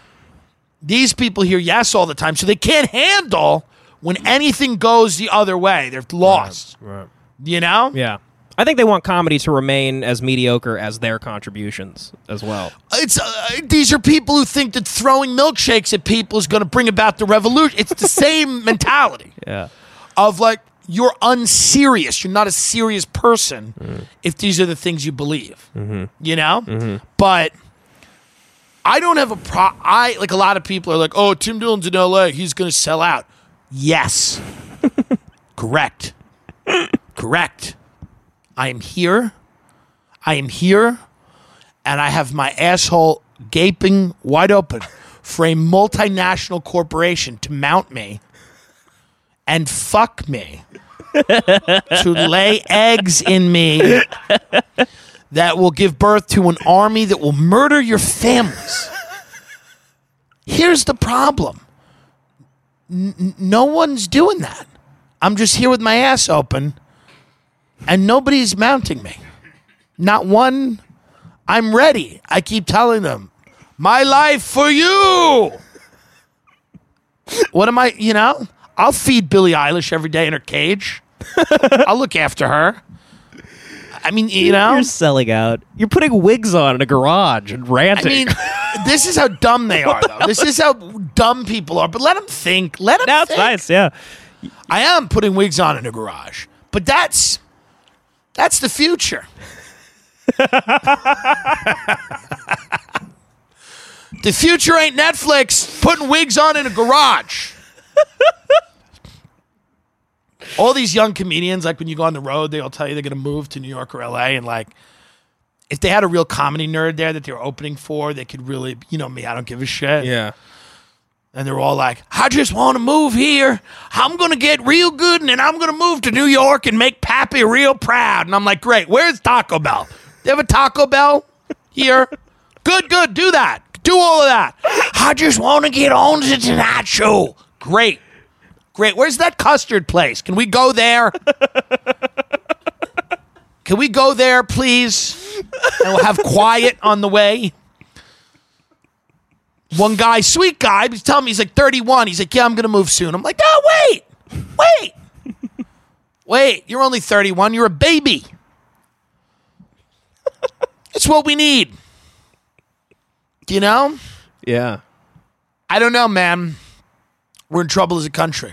These people hear yes all the time. So they can't handle when anything goes the other way. They're lost. Right. You know? Yeah. I think they want comedy to remain as mediocre as their contributions as well. It's uh, these are people who think that throwing milkshakes at people is going to bring about the revolution. It's the same mentality. Yeah. of like you're unserious. You're not a serious person mm-hmm. if these are the things you believe. Mm-hmm. You know, mm-hmm. but I don't have a pro. I like a lot of people are like, oh, Tim Dillon's in L.A. He's going to sell out. Yes, correct, correct. I am here. I am here, and I have my asshole gaping wide open for a multinational corporation to mount me and fuck me to lay eggs in me that will give birth to an army that will murder your families. Here's the problem N- no one's doing that. I'm just here with my ass open and nobody's mounting me. Not one. I'm ready. I keep telling them, my life for you. What am I, you know? I'll feed Billie Eilish every day in her cage. I'll look after her. I mean, you know? You're selling out. You're putting wigs on in a garage and ranting. I mean, this is how dumb they are, though. This is how dumb people are. But let them think. Let them it's think. nice. Yeah. I am putting wigs on in a garage, but that's that's the future. the future ain't Netflix putting wigs on in a garage. all these young comedians, like when you go on the road, they all tell you they're going to move to New York or LA, and like if they had a real comedy nerd there that they were opening for, they could really, you know me, I don't give a shit. Yeah. And they're all like, I just want to move here. I'm going to get real good and then I'm going to move to New York and make Pappy real proud. And I'm like, great. Where's Taco Bell? They have a Taco Bell here? good, good. Do that. Do all of that. I just want to get on to Tonight Show. Great. Great. Where's that custard place? Can we go there? Can we go there, please? and we'll have quiet on the way. One guy, sweet guy, he's telling me he's like 31. He's like, yeah, I'm gonna move soon. I'm like, oh wait, wait, wait. You're only 31. You're a baby. It's what we need. You know? Yeah. I don't know, man. We're in trouble as a country.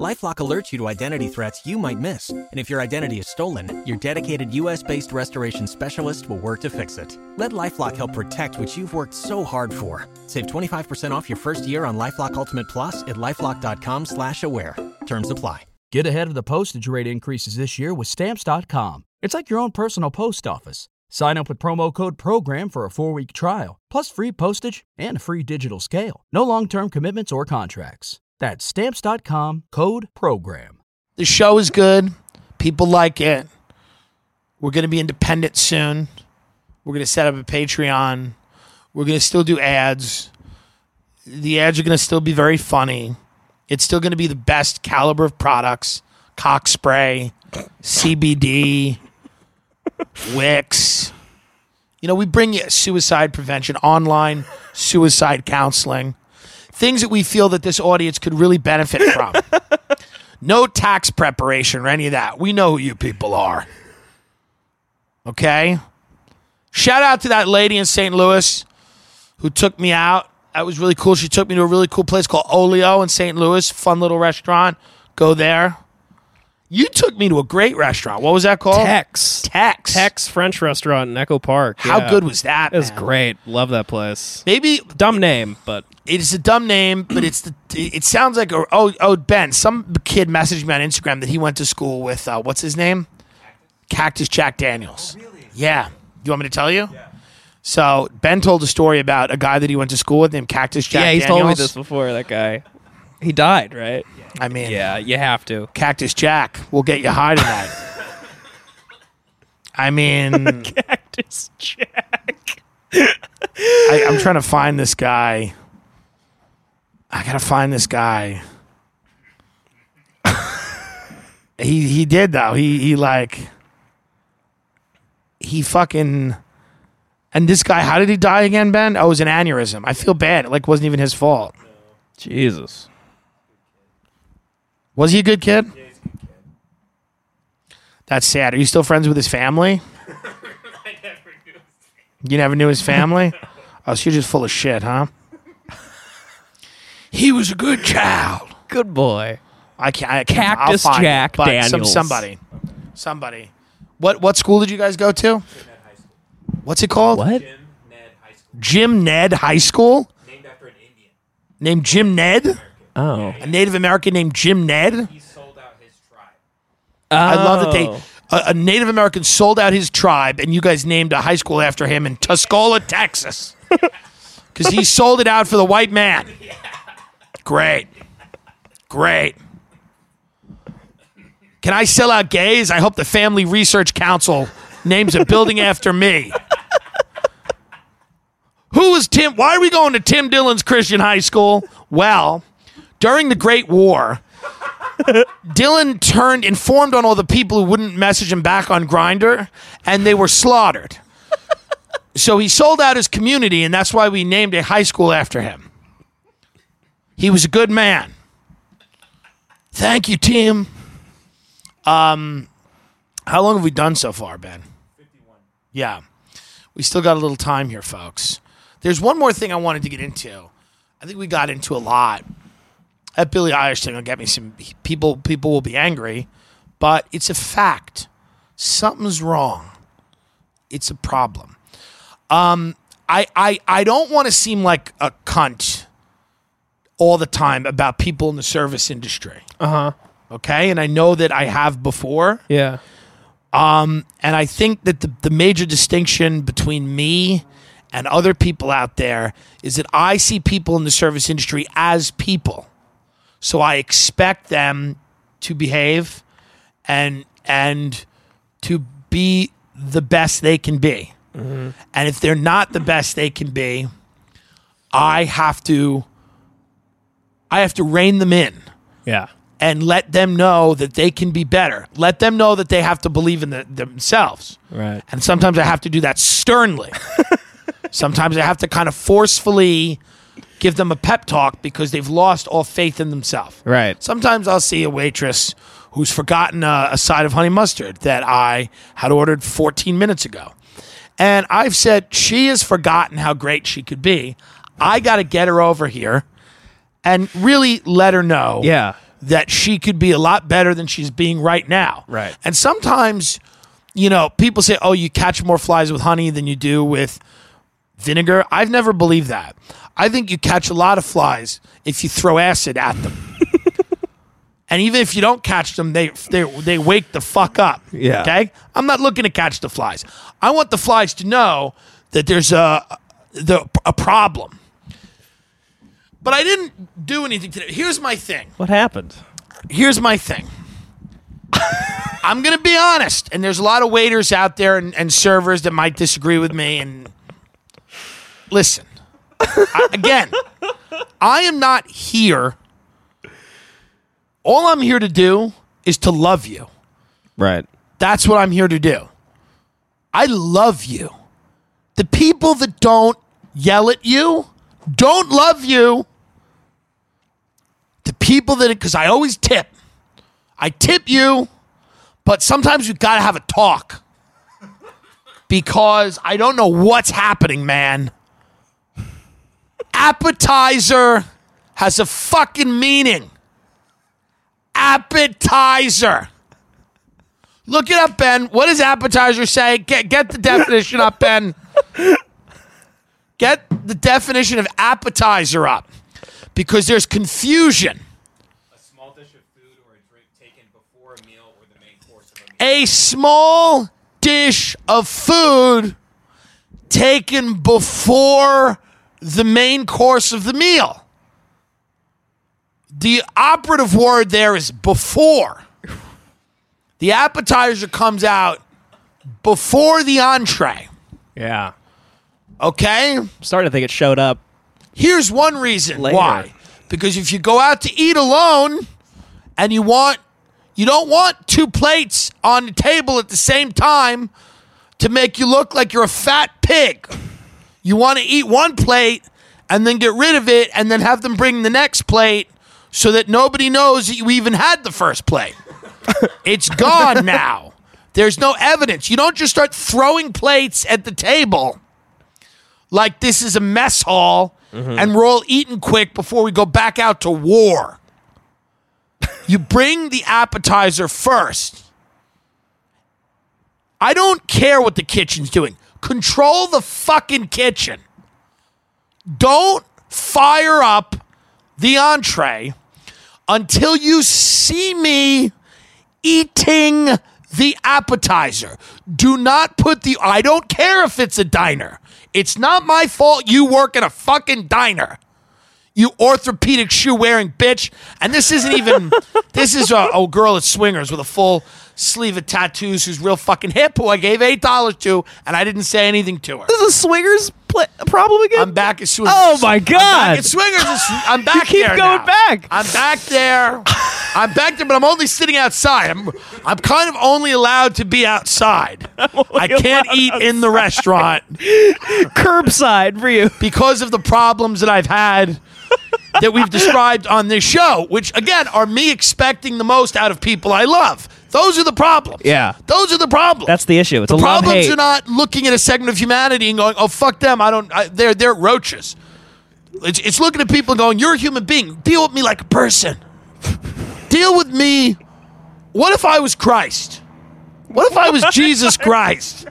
LifeLock alerts you to identity threats you might miss, and if your identity is stolen, your dedicated U.S.-based restoration specialist will work to fix it. Let LifeLock help protect what you've worked so hard for. Save 25% off your first year on LifeLock Ultimate Plus at lifeLock.com/slash-aware. Terms apply. Get ahead of the postage rate increases this year with Stamps.com. It's like your own personal post office. Sign up with promo code PROGRAM for a four-week trial, plus free postage and a free digital scale. No long-term commitments or contracts. That's Stamps.com code PROGRAM. The show is good. People like it. We're going to be independent soon. We're going to set up a Patreon. We're going to still do ads. The ads are going to still be very funny. It's still going to be the best caliber of products cock spray, CBD, Wix. You know, we bring you suicide prevention, online suicide counseling, things that we feel that this audience could really benefit from. no tax preparation or any of that. We know who you people are. Okay? Shout out to that lady in St. Louis who took me out. That was really cool. She took me to a really cool place called Olio in St. Louis. Fun little restaurant. Go there. You took me to a great restaurant. What was that called? Taix. Taix. Taix French restaurant in Echo Park. How Yeah. good was that? It was man? great. Love that place. Maybe Dumb name, but it's a dumb name, but it's the. It sounds like a, oh oh Ben. Some kid messaged me on Instagram that he went to school with uh, what's his name? Cactus Jack Daniels. Really? Yeah. You want me to tell you? Yeah. So Ben told a story about a guy that he went to school with named Cactus Jack. yeah, he's Daniels. told me this before. That guy, he died, right? I mean, Yeah, you have to. Cactus Jack will get you high tonight. I mean, Cactus Jack. I, I'm trying to find this guy. I gotta find this guy. he he did though. He he like he fucking and this guy. How did he die again, Ben? Oh, it was an aneurysm. I feel bad. It like wasn't even his fault. Jesus. Was he a good kid? That's sad. Are you still friends with his family? I never knew. You never knew his family? Oh, so you're just full of shit, huh? He was a good child. Good boy. I can't. I can't I'll Cactus find it, Jack but some- somebody, somebody. What what school did you guys go to? Jim Ned High School. What's it called? What? Jim Ned High School. Named after an Indian. Named Jim Ned. Oh. A Native American named Jim Ned. He sold out his tribe. I love that they Oh. a, a Native American sold out his tribe, and you guys named a high school after him in Tuscola, Texas, because he sold it out for the white man. Great, great. Can I sell out gays? I hope the Family Research Council names a building after me. Who is Tim? Why are we going to Tim Dillon's Christian High School? Well, during the Great War, Dillon turned informed on all the people who wouldn't message him back on Grindr, and they were slaughtered. so he sold out his community, and that's why we named a high school after him. He was a good man. Thank you, Tim. Um, how long have we done so far, Ben? Fifty-one. Yeah, we still got a little time here, folks. There's one more thing I wanted to get into. I think we got into a lot that Billie Eilish thing will get me some people. People will be angry, but it's a fact. Something's wrong. It's a problem. Um, I I I don't want to seem like a cunt all the time about people in the service industry. Uh huh. Okay, and I know that I have before. Yeah. Um, and I think that the, the major distinction between me and other people out there is that I see people in the service industry as people. So I expect them to behave and and to be the best they can be. Mm-hmm. And if they're not the best they can be, I have to I have to rein them in Yeah. and let them know that they can be better. Let them know that they have to believe in the, themselves. Right. And sometimes I have to do that sternly. sometimes I have to kind of forcefully give them a pep talk because they've lost all faith in themselves. Right. Sometimes I'll see a waitress who's forgotten a, a side of honey mustard that I had ordered 14 minutes ago. And I've said, she has forgotten how great she could be. I got to get her over here and really let her know Yeah. that she could be a lot better than she's being right now. Right. And sometimes, you know, people say, oh, you catch more flies with honey than you do with vinegar. I've never believed that. I think you catch a lot of flies if you throw acid at them. and even if you don't catch them, they, they, they wake the fuck up. Yeah. Okay? I'm not looking to catch the flies. I want the flies to know that there's a, the, a problem. But I didn't do anything today. Here's my thing What happened? here's my thing. I'm gonna be honest, and there's a lot of waiters out there and, and servers that might disagree with me. And listen, I, again, I am not here. All I'm here to do is to love you. Right. That's what I'm here to do. I love you. The people that don't yell at you don't love you. The people that, because I always tip, I tip you, but sometimes we've got to have a talk because I don't know what's happening, man. Appetizer has a fucking meaning. Appetizer. Look it up, Ben. What does appetizer say? Get get the definition up, Ben. Get the definition of appetizer up. Because there's confusion. A small dish of food or a drink taken before a meal or the main course of a meal. A small dish of food taken before the main course of the meal. The operative word there is before. The appetizer comes out before the entree. Yeah. Okay? I'm starting to think it showed up. Here's one reason Later. why. Because if you go out to eat alone and you want you don't want two plates on the table at the same time to make you look like you're a fat pig. You want to eat one plate and then get rid of it and then have them bring the next plate so that nobody knows that you even had the first plate. it's gone now. There's no evidence. You don't just start throwing plates at the table like this is a mess hall mm-hmm. and we're all eating quick before we go back out to war. you bring the appetizer first. I don't care what the kitchen's doing. Control the fucking kitchen. Don't fire up the entree until you see me eating the appetizer. Do not put the. I don't care if it's a diner. It's not my fault you work in a fucking diner. You orthopedic shoe wearing bitch. And this isn't even. this is a, a girl at Swingers with a full sleeve of tattoos who's real fucking hip who I gave $8 to and I didn't say anything to her. This is a swingers pl- problem again. I'm back at Swingers. Oh my I'm God. back at Swingers. I'm back you keep there going now. back. I'm back there. I'm back there, but I'm only sitting outside. I'm I'm kind of only allowed to be outside. I can't eat in the restaurant Curbside for you. because of the problems that I've had that we've described on this show, which again are me expecting the most out of people I love. Those are the problems. Yeah. Those are the problems. That's the issue. It's the a problems hate. are not looking at a segment of humanity and going, "Oh fuck them, I don't." I, they're they're roaches. It's, it's looking at people and going, "You're a human being. Deal with me like a person. Deal with me. What if I was Christ? What if I was Jesus Christ?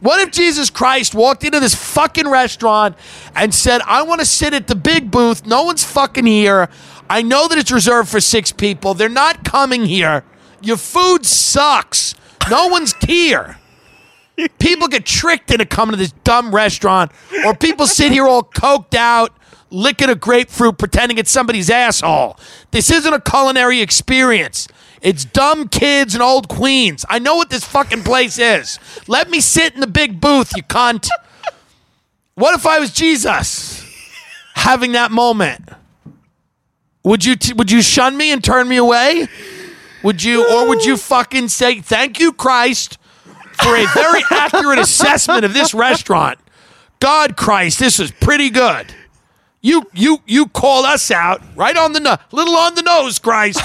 What if Jesus Christ walked into this fucking restaurant and said, I want to sit at the big booth. No one's fucking here. I know that it's reserved for six people. They're not coming here. Your food sucks. No one's here. People get tricked into coming to this dumb restaurant, or people sit here all coked out, licking a grapefruit, pretending it's somebody's asshole. This isn't a culinary experience. It's dumb kids and old queens. I know what this fucking place is. Let me sit in the big booth, you cunt. What if I was Jesus having that moment? Would you t- would you shun me and turn me away? Would you or would you fucking say thank you Christ for a very accurate assessment of this restaurant? God Christ, this is pretty good. You you you called us out right on the no- little on the nose, Christ.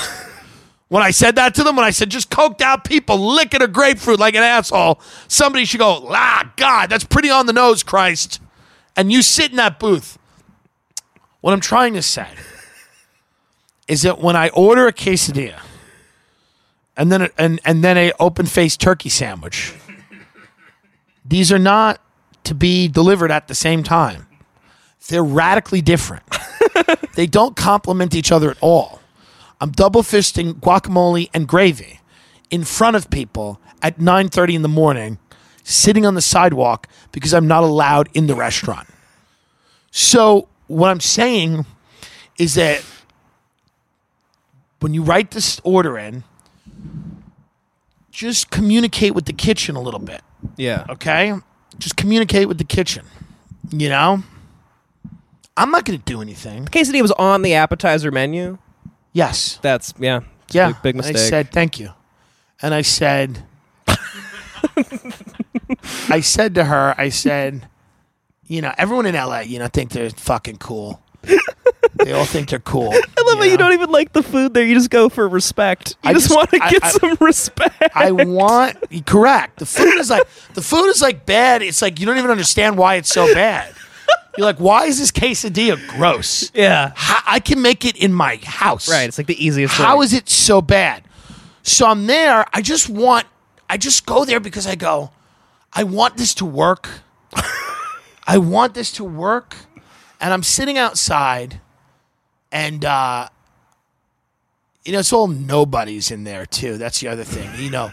When I said that to them, when I said just coked out people licking a grapefruit like an asshole, somebody should go, ah, God, that's pretty on the nose, Christ. And you sit in that booth. What I'm trying to say is that when I order a quesadilla and then a, and and then a open faced turkey sandwich, these are not to be delivered at the same time. They're radically different. they don't complement each other at all. I'm double fisting guacamole and gravy in front of people at 9:30 in the morning, sitting on the sidewalk because I'm not allowed in the restaurant. So what I'm saying is that when you write this order in, just communicate with the kitchen a little bit. Yeah. Okay? Just communicate with the kitchen. You know? I'm not going to do anything. The quesadilla was on the appetizer menu. Yes. That's yeah. Yeah. Big, big And mistake. I said, thank you. And I said, I said to her, I said, you know, everyone in LA, you know, think they're fucking cool. They all think they're cool. I love how you don't even like the food there. You just go for respect. You I just, just- want to get I- some respect. I want correct. The food is like the food is like bad. It's like you don't even understand why it's so bad. You're like, why is this quesadilla gross? Yeah. How- I can make it in my house. Right. It's like the easiest. How is it so bad? So I'm there. I just want, I just go there because I go, I want this to work. I want this to work. And I'm sitting outside and, uh, you know, it's all nobodies in there too. That's the other thing. You know,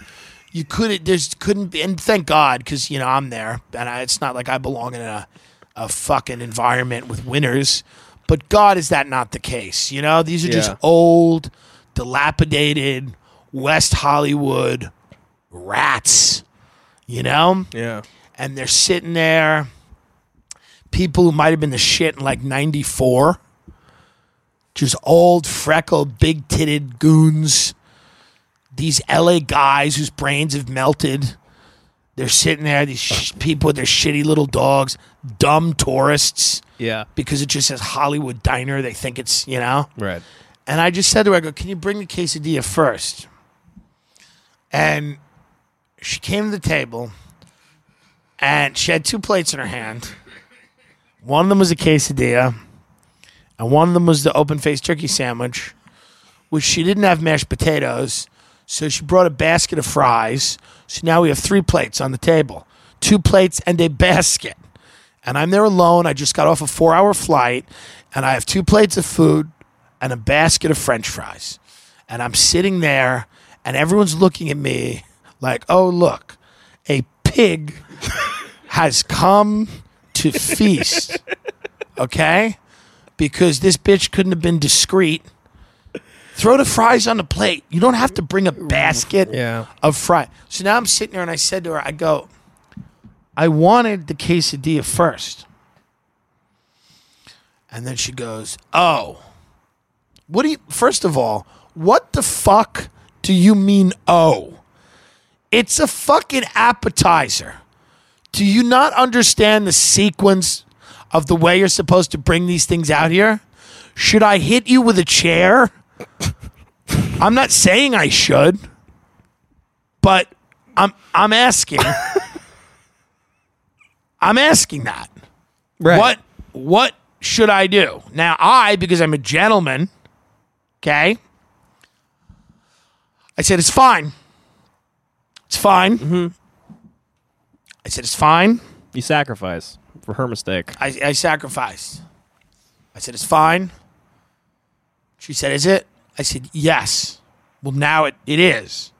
you couldn't, there's couldn't be, and thank God, because, you know, I'm there and I, it's not like I belong in a, a fucking environment with winners. But God, is that not the case? You know, these are just old, dilapidated West Hollywood rats, you know? Yeah. And they're sitting there, people who might have been the shit in like 94, just old, freckled, big titted goons. These LA guys whose brains have melted. They're sitting there, these sh- people with their shitty little dogs, dumb tourists Yeah. because it just says Hollywood Diner. They think it's, you know? Right. And I just said to her, I go, can you bring the quesadilla first? And she came to the table and she had two plates in her hand. One of them was a quesadilla, and one of them was the open faced turkey sandwich, which she didn't have mashed potatoes. So she brought a basket of fries. So now we have three plates on the table two plates and a basket. And I'm there alone. I just got off a four hour flight, and I have two plates of food and a basket of french fries. And I'm sitting there, and everyone's looking at me like, oh, look, a pig has come to feast. Okay? Because this bitch couldn't have been discreet. Throw the fries on the plate. You don't have to bring a basket Yeah. of fries. So now I'm sitting there and I said to her, I go, I wanted the quesadilla first. And then she goes, Oh, what do you, first of all, what the fuck do you mean, oh? It's a fucking appetizer. Do you not understand the sequence of the way you're supposed to bring these things out here? Should I hit you with a chair? I'm not saying I should, but I'm I'm asking. I'm asking that. Right. What what should I do? Now I, because I'm a gentleman, okay. I said it's fine. It's fine. Mm-hmm. I said it's fine. You sacrifice for her mistake. I, I sacrificed. I said, it's fine. She said, is it? I said, yes. Well, now it, it is.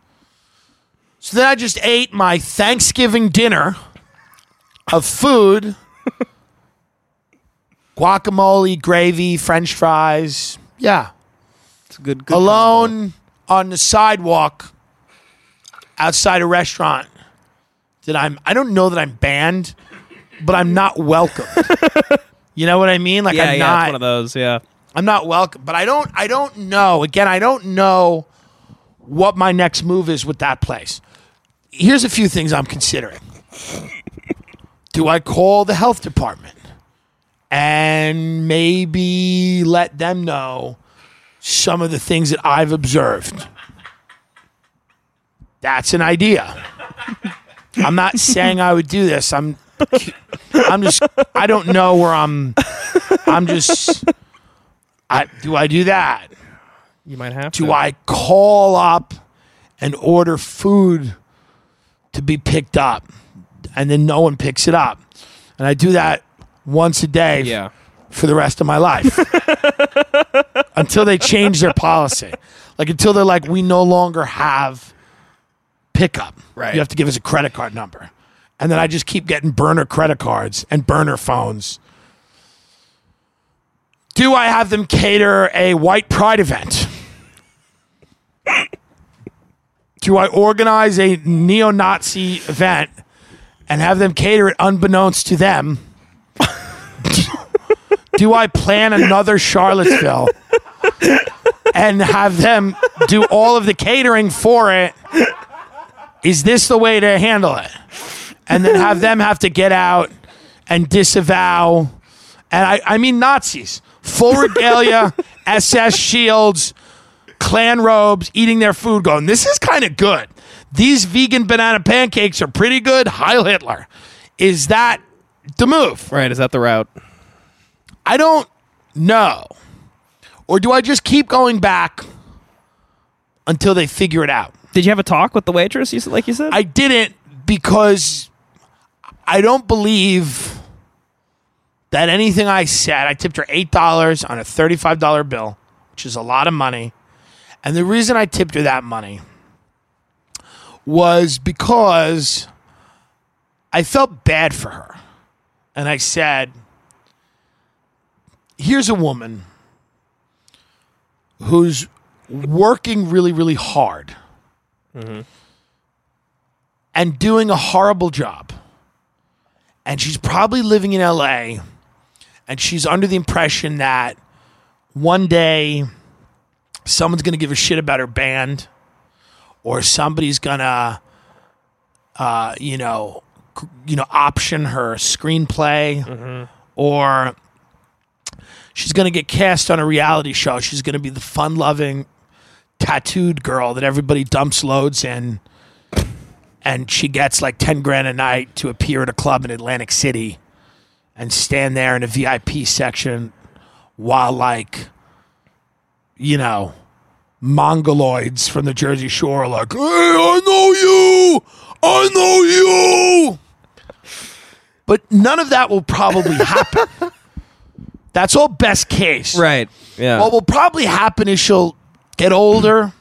So then I just ate my Thanksgiving dinner of food guacamole, gravy, french fries. Yeah. It's a good. good Alone on the sidewalk outside a restaurant that I'm I don't know that I'm banned, but I'm not welcome. you know what I mean? Like yeah, I'm yeah, not one of those. Yeah. I'm not welcome, but I don't I don't know. Again, I don't know what my next move is with that place. Here's a few things I'm considering. Do I call the health department and maybe let them know some of the things that I've observed? That's an idea. I'm not saying I would do this. I'm I'm just I don't know where I'm I'm just I do I do that? You might have to Do to. I call up and order food to be picked up and then no one picks it up? And I do that once a day Yeah. for the rest of my life until they change their policy. Like until they're like, we no longer have pickup. Right. You have to give us a credit card number. And then I just keep getting burner credit cards and burner phones. Do I have them cater a white pride event? Do I organize a neo Nazi event and have them cater it unbeknownst to them? do I plan another Charlottesville and have them do all of the catering for it? Is this the way to handle it? And then have them have to get out and disavow. And I, I mean Nazis, full regalia, SS shields, Klan robes, eating their food, going, this is kind of good. These vegan banana pancakes are pretty good. Heil Hitler. Is that the move? Right. Is that the route? I don't know. Or do I just keep going back until they figure it out? Did you have a talk with the waitress? You said, like you said. I didn't because I don't believe that anything I said. I tipped her eight dollars on a thirty-five dollar bill, which is a lot of money. And the reason I tipped her that money was because I felt bad for her. And I said, here's a woman who's working really, really hard mm-hmm. and doing a horrible job. And she's probably living in LA and she's under the impression that one day someone's going to give a shit about her band or somebody's going to uh, you know c- you know option her screenplay or she's going to get cast on a reality show. She's going to be the fun-loving tattooed girl that everybody dumps loads in and she gets like 10 grand a night to appear at a club in Atlantic City and stand there in a VIP section while like you know mongoloids from the Jersey Shore are like, "Hey, I know you. I know you." But none of that will probably happen. That's all best case. right. Yeah. What will probably happen is she'll get older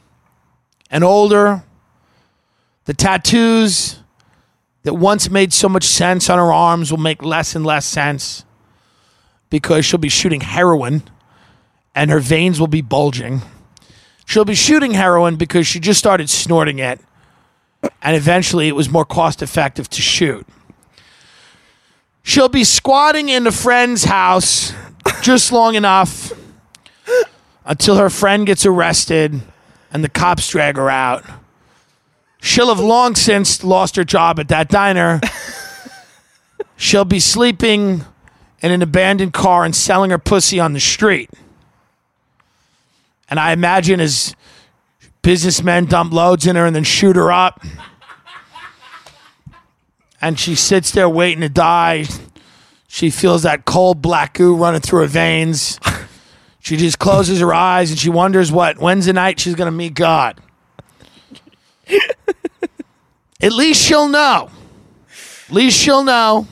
and older. The tattoos that once made so much sense on her arms will make less and less sense because she'll be shooting heroin and her veins will be bulging. She'll be shooting heroin because she just started snorting it and eventually it was more cost effective to shoot. She'll be squatting in a friend's house just long enough until her friend gets arrested and the cops drag her out. She'll have long since lost her job at that diner. She'll be sleeping in an abandoned car and selling her pussy on the street. And I imagine as businessmen dump loads in her and then shoot her up. And she sits there waiting to die. She feels that cold black goo running through her veins. She just closes her eyes and she wonders what Wednesday night she's going to meet God. At least she'll know. At least she'll know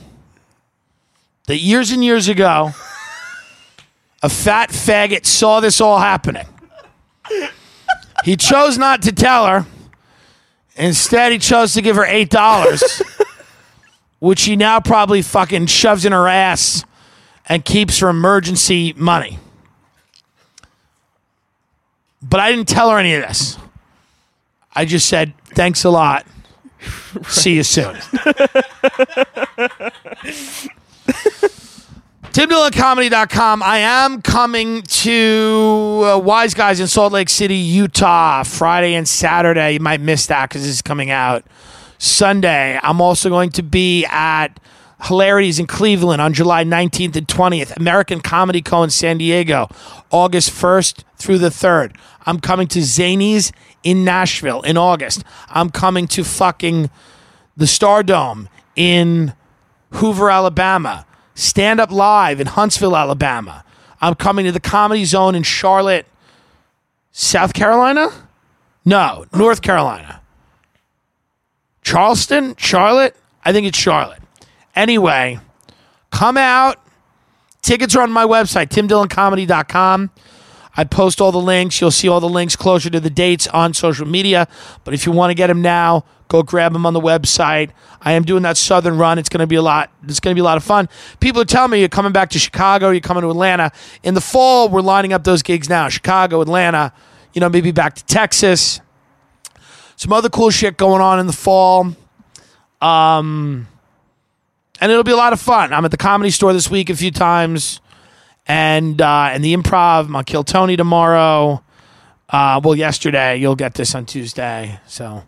that years and years ago, a fat faggot saw this all happening. He chose not to tell her. Instead, he chose to give her $8, which he now probably fucking shoves in her ass and keeps for emergency money. But I didn't tell her any of this. I just said thanks a lot. See you soon. TimDillonComedy.com. I am coming to uh, Wise Guys in Salt Lake City, Utah, Friday and Saturday. You might miss that because this is coming out Sunday. I'm also going to be at Hilarities in Cleveland on July 19th and 20th. American Comedy Co. in San Diego, August 1st through the 3rd. I'm coming to Zanies in Nashville in August. I'm coming to fucking the Stardome in Hoover, Alabama. Stand Up Live in Huntsville, Alabama. I'm coming to the Comedy Zone in Charlotte, South Carolina? No, North Carolina. Charleston? Charlotte? I think it's Charlotte. Anyway, come out. Tickets are on my website, timdilloncomedy.com. I post all the links. You'll see all the links closer to the dates on social media. But if you want to get them now, go grab them on the website. I am doing that southern run. It's going to be a lot. It's going to be a lot of fun. People are telling me you're coming back to Chicago. You're coming to Atlanta in the fall. We're lining up those gigs now. Chicago, Atlanta. You know, maybe back to Texas. Some other cool shit going on in the fall. Um, and it'll be a lot of fun. I'm at the comedy store this week a few times, and uh, and the improv. I'm Kill Tony tomorrow. Uh, well, yesterday. You'll get this on Tuesday. So,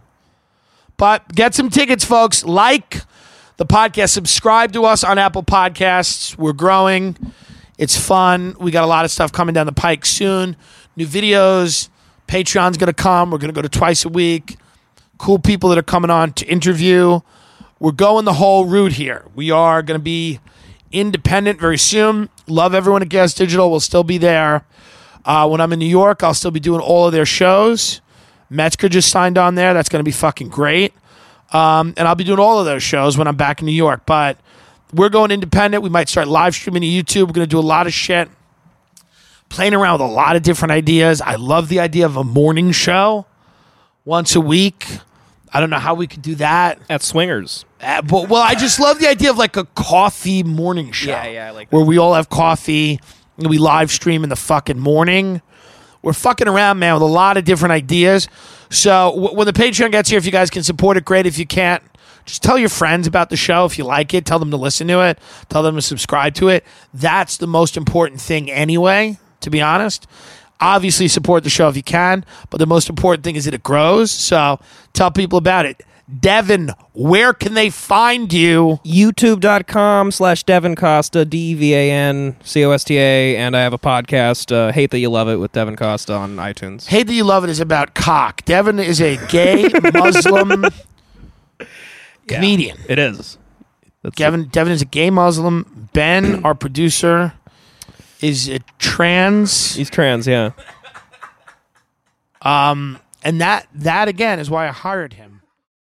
but get some tickets, folks. Like the podcast. Subscribe to us on Apple Podcasts. We're growing. It's fun. We got a lot of stuff coming down the pike soon. New videos. Patreon's going to come. We're going to go to twice a week. Cool people that are coming on to interview. We're going the whole route here. We are going to be independent very soon. Love everyone at Gas Digital. We'll still be there. Uh, when I'm in New York, I'll still be doing all of their shows. Metzger just signed on there. That's going to be fucking great. Um, and I'll be doing all of those shows when I'm back in New York. But we're going independent. We might start live streaming to YouTube. We're going to do a lot of shit. Playing around with a lot of different ideas. I love the idea of a morning show once a week. I don't know how we could do that. At Swingers. Uh, but, well, I just love the idea of like a coffee morning show. Yeah, yeah, I like Where we all have coffee and we live stream in the fucking morning. We're fucking around, man, with a lot of different ideas. So w- when the Patreon gets here, if you guys can support it, great. If you can't, just tell your friends about the show. If you like it, tell them to listen to it. Tell them to subscribe to it. That's the most important thing, anyway. To be honest, obviously support the show if you can, but the most important thing is that it grows. So tell people about it. Devan, where can they find you? YouTube.com slash Devan Costa, D E V A N C O S T A. And I have a podcast, uh, Hate That You Love It, with Devan Costa on iTunes. Hate That You Love It is about cock. Devan is a gay Muslim comedian. It is. That's Devan, Devan is a gay Muslim. Ben, our producer, is a trans. He's trans, yeah. Um, and that that again is why I hired him.